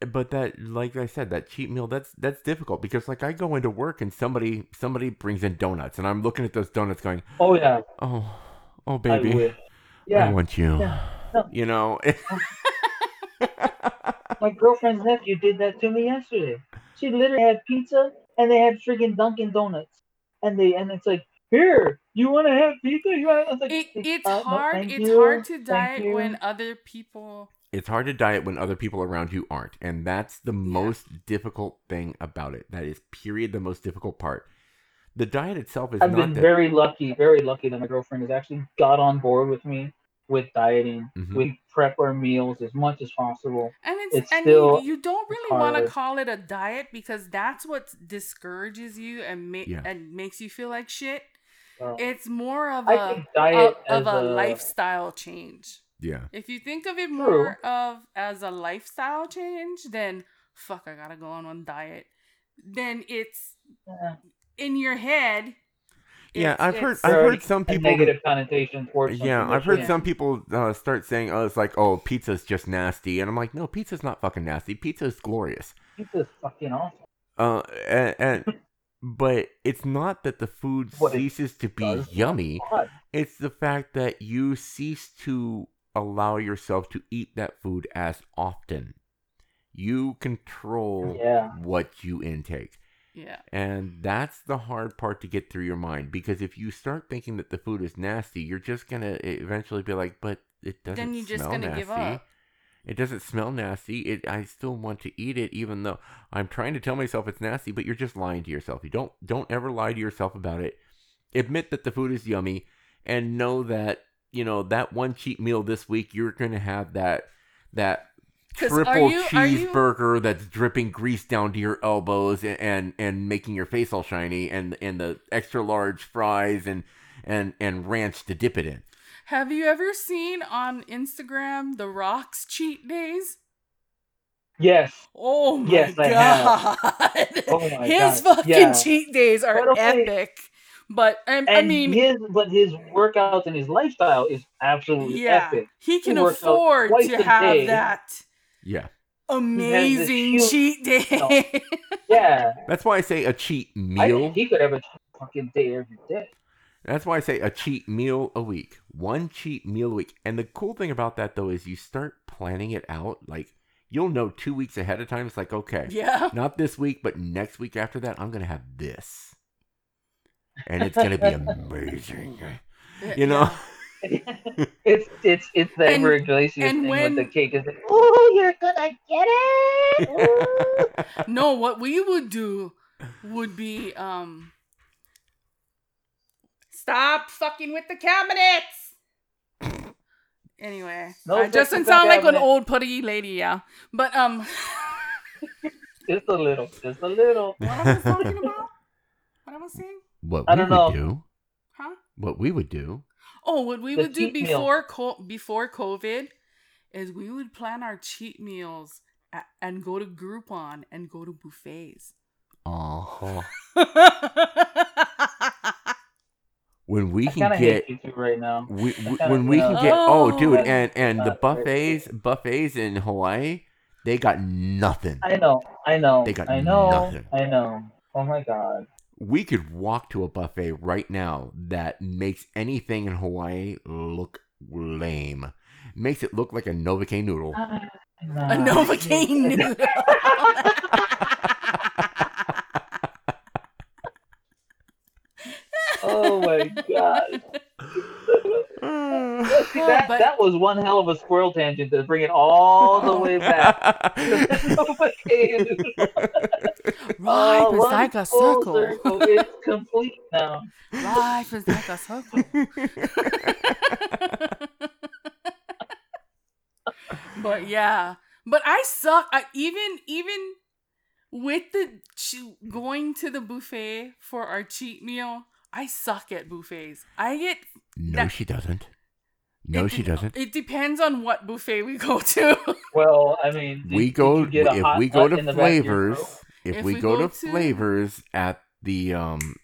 but that like I said, that cheat meal that's that's difficult because like I go into work and somebody somebody brings in donuts and I'm looking at those donuts going, Oh yeah, Oh oh I baby. Wish. I want you. yeah. No. You know (laughs) my girlfriend's nephew did that to me yesterday. She literally had pizza and they had freaking Dunkin' Donuts, and they and it's like, here, you want to have pizza? You want? I was like, it, it's uh, hard. thank it's you, hard to diet when other people. it's hard to diet when other people around you aren't and that's the most difficult thing about it that is period the most difficult part the diet itself is I've not been that very lucky, very lucky that my girlfriend has actually got on board with me with dieting. Mhm. We prep our meals as much as possible. And it's, It's and still- you, you don't really want to call it a diet because that's what discourages you and ma- Yeah. and makes you feel like shit. Uh, It's more of I a think diet of, of a a- lifestyle change. yeah If you think of it True. more of as a lifestyle change, then fuck, I gotta go on one diet. Then it's Yeah. In your head. Yeah, it's- I've heard- I've heard some people- negative connotation towards. yeah i've heard shouldn't. some people uh, start saying oh it's like oh pizza's just nasty and i'm like no pizza's not fucking nasty pizza's glorious Pizza's fucking awesome. uh and, and but it's not that the food What ceases to be yummy God. it's the fact that you cease to allow yourself to eat that food as often you control Yeah. what you intake Yeah. and that's the hard part to get through your mind because if you start thinking that the food is nasty, you're just gonna eventually be like, but it doesn't Then you're just smell gonna nasty. give up. It doesn't smell nasty. It I still want to eat it even though I'm trying to tell myself it's nasty, but you're just lying to yourself. You don't don't ever lie to yourself about it. Admit that the food is yummy and know that, you know, that one cheat meal this week you're going to have that that triple you- are you- cheeseburger that's dripping grease down to your elbows and, and and making your face all shiny and and the extra large fries and and and ranch to dip it in. Have you ever seen on Instagram the Rock's cheat days? Yes. Oh my Yes, I god! have. Oh my His God, fucking yeah. cheat days are But okay. epic. But um, And I mean, his but his workouts and his lifestyle is absolutely yeah, epic. he can works out afford to have day. that Yeah. amazing cheat day. (laughs) No. Yeah. That's why I say a cheat meal. think he could have a fucking day every day. That's why I say a cheat meal a week. One cheat meal a week. And the cool thing about that though is you start planning it out. Like you'll know two weeks ahead of time. It's like, okay, yeah. not this week, but next week after that, I'm gonna have this. And it's gonna be (laughs) amazing. You know? (laughs) it's it's it's the And- Ever Iglesias and thing when- with the cake. Is like, oh, you're gonna get it. (laughs) No, what we would do would be um stop fucking with the cabinets. Anyway, No I just fucking didn't sound like an old putty lady, yeah. But um, (laughs) just a little, just a little. what I was talking about? What I was saying? what I we don't would know. do. Huh? What we would do. Oh, what we The would do before co- before COVID is we would plan our cheat meals a- and go to Groupon and go to buffets. Uh-huh. (laughs) When we I can get hate you two right now. we, we- when we can get oh dude Oh. and and the Not very buffets buffets in Hawaii they got nothing. I know, I know, They got I know, nothing. I know. Oh my god. We could walk to a buffet right now that makes anything in Hawaii look lame. Makes it look like a Novocaine noodle. Ah, A nah. Novocaine noodle. (laughs) oh my god. See, Oh, that, but- that was one hell of a squirrel tangent to bring it all the way back. Novocaine. (laughs) Life (laughs) Oh, is like a full circle. It's complete now. Life is like a circle. (laughs) but yeah, but I suck. I even even with the going to the buffet for our cheat meal. I suck at buffets. I get no, That- she doesn't. No, it she doesn't. It depends on what buffet we go to. (laughs) Well, I mean, did- we go you get a if we go to the back of your flavors. If, If we, we go, go to, to- flavors at the um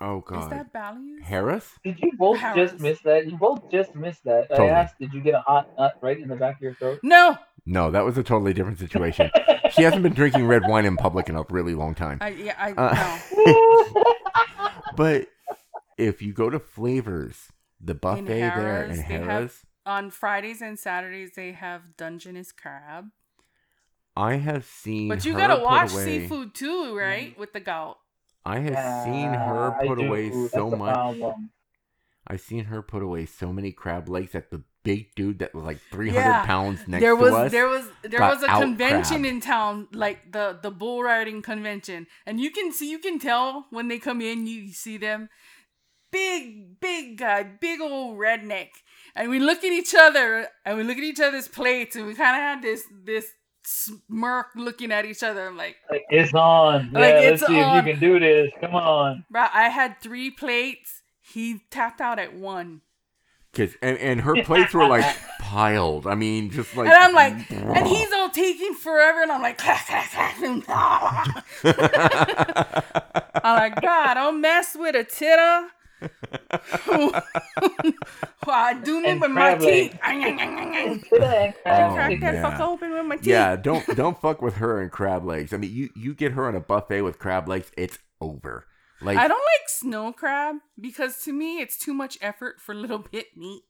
oh Is god that values? Harrah's. Did you both Harrah's. just miss that? You both just missed that. Totally. I asked, did you get a hot nut right in the back of your throat? No, No, that was a totally different situation. (laughs) she hasn't been drinking red wine in public in a really long time. I yeah I Uh, no. (laughs) But if you go to flavors, the buffet there in they have- Harrah's, On Fridays and Saturdays they have Dungeness crab. I have seen. But you her gotta put watch away- seafood too, right? With the gout. I have seen her put away That's so much. I've seen her put away so many crab legs that the big dude that was like 300 Yeah. pounds next there was to us. there was there got was a convention crabbed. in town, like the the bull riding convention, and you can see you can tell when they come in. You see them, big big guy, big old redneck, and we look at each other and we look at each other's plates, and we kind of had this this smirk looking at each other. I'm like, Like, it's on. Like, yeah, it's let's see on. if you can do this. Come on. bro, I had three plates. He tapped out at one. Cause, and, and her plates were like (laughs) piled. I mean, just like. And I'm like, (laughs) and he's all taking forever, and I'm like, (laughs) I'm like, God, don't mess with a titter. (laughs) well, I do me And with my teeth. Today, Oh, Crack that yeah. fuck open with my teeth. yeah, don't don't fuck with her and crab legs. I mean, you you get her on a buffet with crab legs, it's over. Like I don't like snow crab because to me it's too much effort for little bit meat.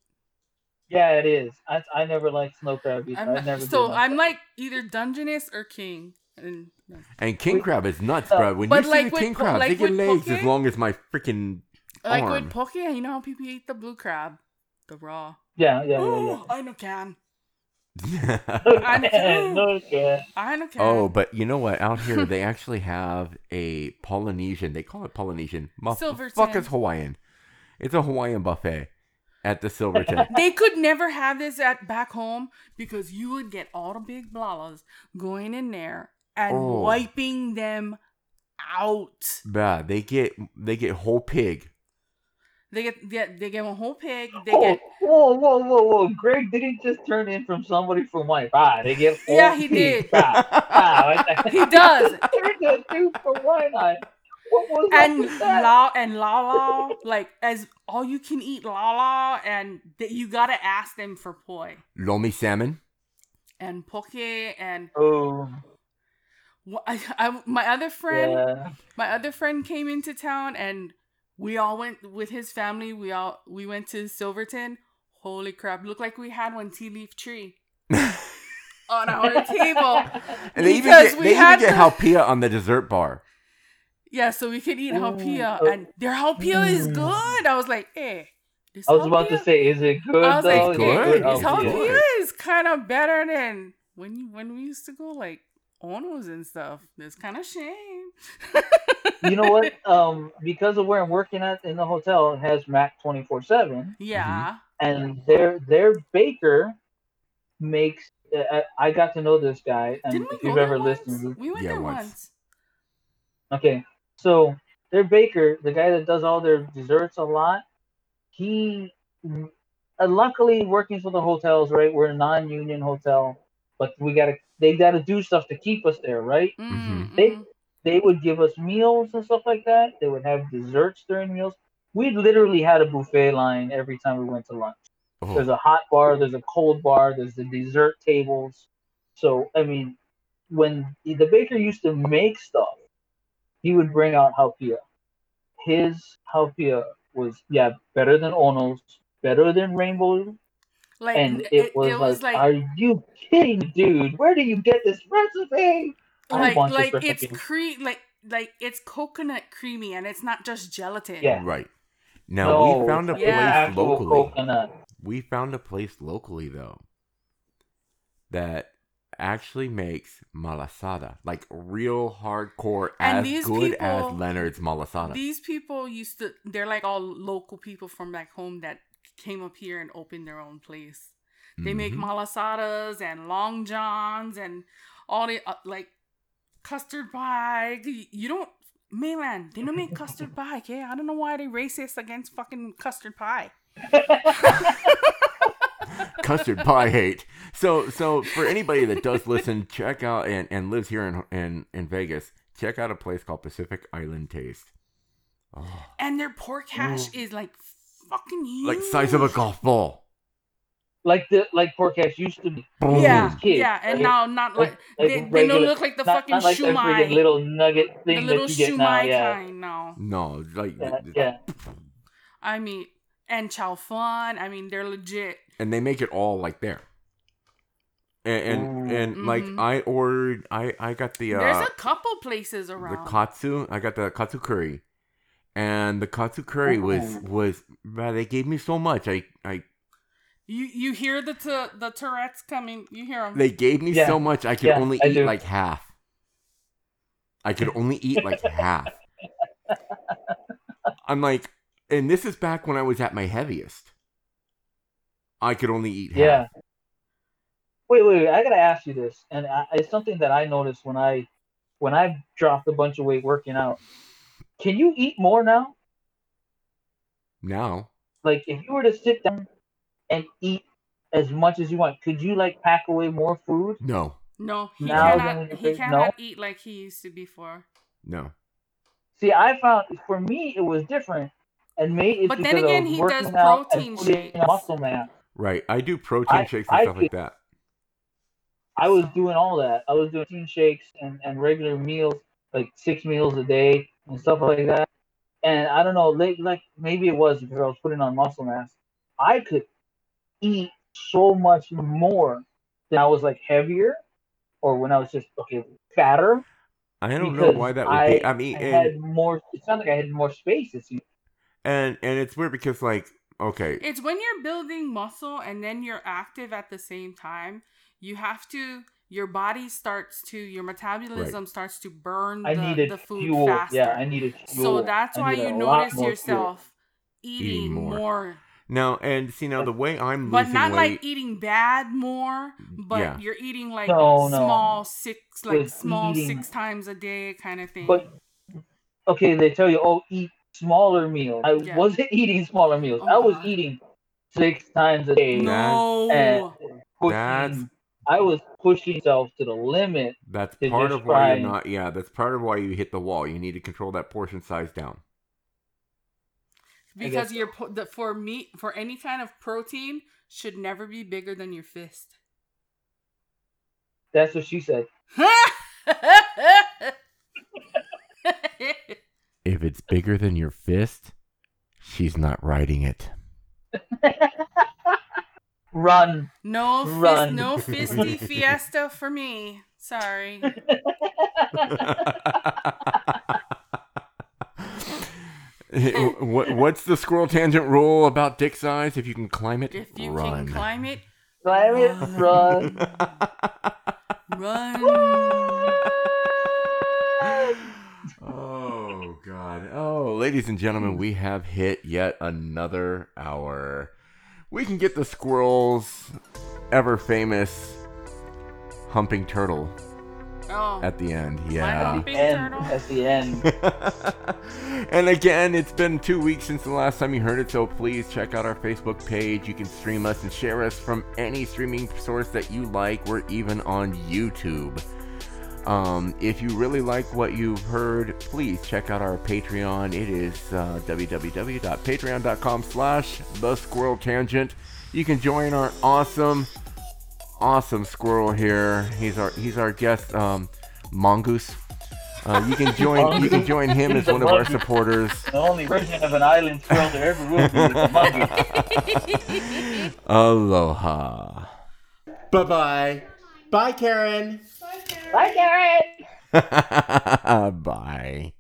Yeah, it is. I, I never liked snow crab either. I'm I never so did I'm like either Dungeness or King. And and king crab is nuts, Uh, bro. When but you like see the with king crab, like they get with legs as long as my freaking like arm. with poke, you know how people eat the blue crab, the raw. Yeah, yeah, yeah, yeah. Oh, I know can. (laughs) I know. (laughs) no, yeah. I don't care. oh, but you know what? Out here, they actually have a Polynesian. They call it Polynesian. Silverton. Fuck is Hawaiian. It's a Hawaiian buffet at the Silverton. (laughs) They could never have this at back home because you would get all the big blalas going in there and Oh. wiping them out. yeah, they get they get whole pig. They get, get they get a whole pig. They Oh, get whoa, whoa, whoa, whoa! Greg didn't just turn in from somebody from White. Ah, they get. (laughs) Yeah, full he pig. did. Ah, ah, (laughs) he does. (laughs) Turned a two from White Eye. What was up and with that? la and lala like as all you can eat laulau and that you gotta ask them for poi Lomi salmon. and poke and Oh, I, I, my other friend yeah. my other friend came into town and we all went with his family we all we went to silverton holy crap looked like we had one ti leaf tree (laughs) on our table (laughs) And they even Because get, we they even had get to- haupia on the dessert bar. yeah so we could eat haupia Ooh. and their haupia is Mm. good i was like hey this I was about to say, is it good I was though? like, Is good. Oh, This It's good. view is kind of better than when you when we used to go like Onos and stuff. It's kind of shame. you know what? (laughs) Um, because of where I'm working at in the hotel, it has Mac 24 seven, Yeah. and their their baker makes. uh, I, I got to know this guy, and Didn't we if go you've there ever once? listened, We went Yeah, there once. once. Okay, so their baker, the guy that does all their desserts a lot, he, uh, luckily working for the hotels, right? We're a non-union hotel, but we gotta, they gotta do stuff to keep us there, right? Mm, They- mm. They would give us meals and stuff like that. They would have desserts during meals. We literally had a buffet line every time we went to lunch. Oh, There's a hot bar, there's a cold bar, there's the dessert tables. So I mean, when the baker used to make stuff, he would bring out haupia. His haupia was yeah better than Ono's, better than Rainbow, like and it, was, like, "Are you kidding, dude? Where do you get this recipe?" I like want this like it's recipe. cre like like it's coconut creamy and it's not just gelatin. Yeah. right. Now No, we found a it's place locally. coconut. We found a place locally though that actually makes malasada, like real hardcore, And as these good as Leonard's malasada. These people used to they're like all local people from back home that came up here and opened their own place. They make Mhm. malasadas and long johns and all the uh, like custard pie. You don't, man, they don't make custard pie. Okay, I don't know why they racist against fucking custard pie. (laughs) custard pie hate. So so for anybody that does listen, check out and, and lives here in, in in Vegas, check out a place called Pacific Island Taste. Oh, And their pork hash is like fucking huge. like size of a golf ball. like the like forecast used to be. Boom. Yeah, Kid, yeah, and like- now not like, like they, they don't look like the not, fucking not like shumai, friggin' little nugget the thing little that you get now. shumai Yeah, kind. No, No, like yeah, th- th- yeah. I mean, and chow fun. I mean, they're legit. and they make it all like there. And and, and like Mhm. I ordered, I I got the uh, There's a couple places around the katsu. I got the katsu curry, and the katsu curry was was man, they gave me so much. I I you you hear the t- the Tourette's coming. You hear them. they gave me Yeah. so much I could Yeah, only I eat do. like half. I could only eat like (laughs) half. I'm like, and this is back when I was at my heaviest. I could only eat half. Yeah. Wait, wait, wait. I gotta ask you this, and I, it's something that I noticed when I when I dropped a bunch of weight working out. Can you eat more now? Now, Like, if you were to sit down and eat as much as you want, could you like pack away more food? no, no, he Now cannot. He cannot no? eat like he used to before. no. See, I found for me it was different, and maybe it's But then again, he does protein putting shakes. muscle mass. Right. I do protein I- shakes and I stuff like that. I was doing all that. I was doing protein shakes and, and regular meals, like six meals a day and stuff like that. And I don't know, like, like maybe it was because I was putting on muscle mass. I could eat so much more than I was like heavier, or when I was just okay fatter. I don't know why that would be. I mean, I had more. It sounded like I had more space. It seemed. and and it's weird because like, okay, It's when you're building muscle and then you're active at the same time. you have to your body starts to your metabolism starts to burn I the, needed the food fuel. faster. Yeah, I needed fuel. so that's I why you notice more fuel. yourself eating, Eating more. more. Now, and see, now the way I'm But losing not weight, like eating bad more, but Yeah. you're eating like No, no. small six like Was small eating- six times a day kind of thing. But okay, they tell you, oh, eat smaller meals. I Yeah. wasn't (laughs) eating smaller meals. Oh, I was God. eating six times a day. no. and That's- I was pushing myself to the limit. that's part of why you're not. Yeah, that's part of why you hit the wall. You need to control that portion size down. because guess you're po- the, for meat for any kind of protein should never be bigger than your fist. That's what she said. (laughs) If it's bigger than your fist, she's not riding it. (laughs) Run. no fist, no fisty (laughs) fiesta for me. Sorry. what, what's the squirrel tangent rule about dick size? If you can climb it, If you run. can climb it, Climb it. Run. run. (laughs) oh god. Oh, ladies and gentlemen, we have hit yet another hour. We can get the squirrels ever famous humping turtle Oh, at the end. Yeah. humping And at the end. (laughs) and again, it's been two weeks since the last time you heard it, so please check out our Facebook page. You can stream us and share us from any streaming source that you like. We're even on YouTube. Um, if you really like what you've heard, please check out our Patreon. It is uh, www.patreon.com slash the squirrel tangent. You can join our awesome, awesome squirrel here. He's our he's our guest, um, Mongoose. Uh, you can join you can join him as one of our supporters. The only version of an island squirrel there ever will be is a monkey. (laughs) Aloha. Bye bye. Bye, Karen. (laughs) Bye. Bye.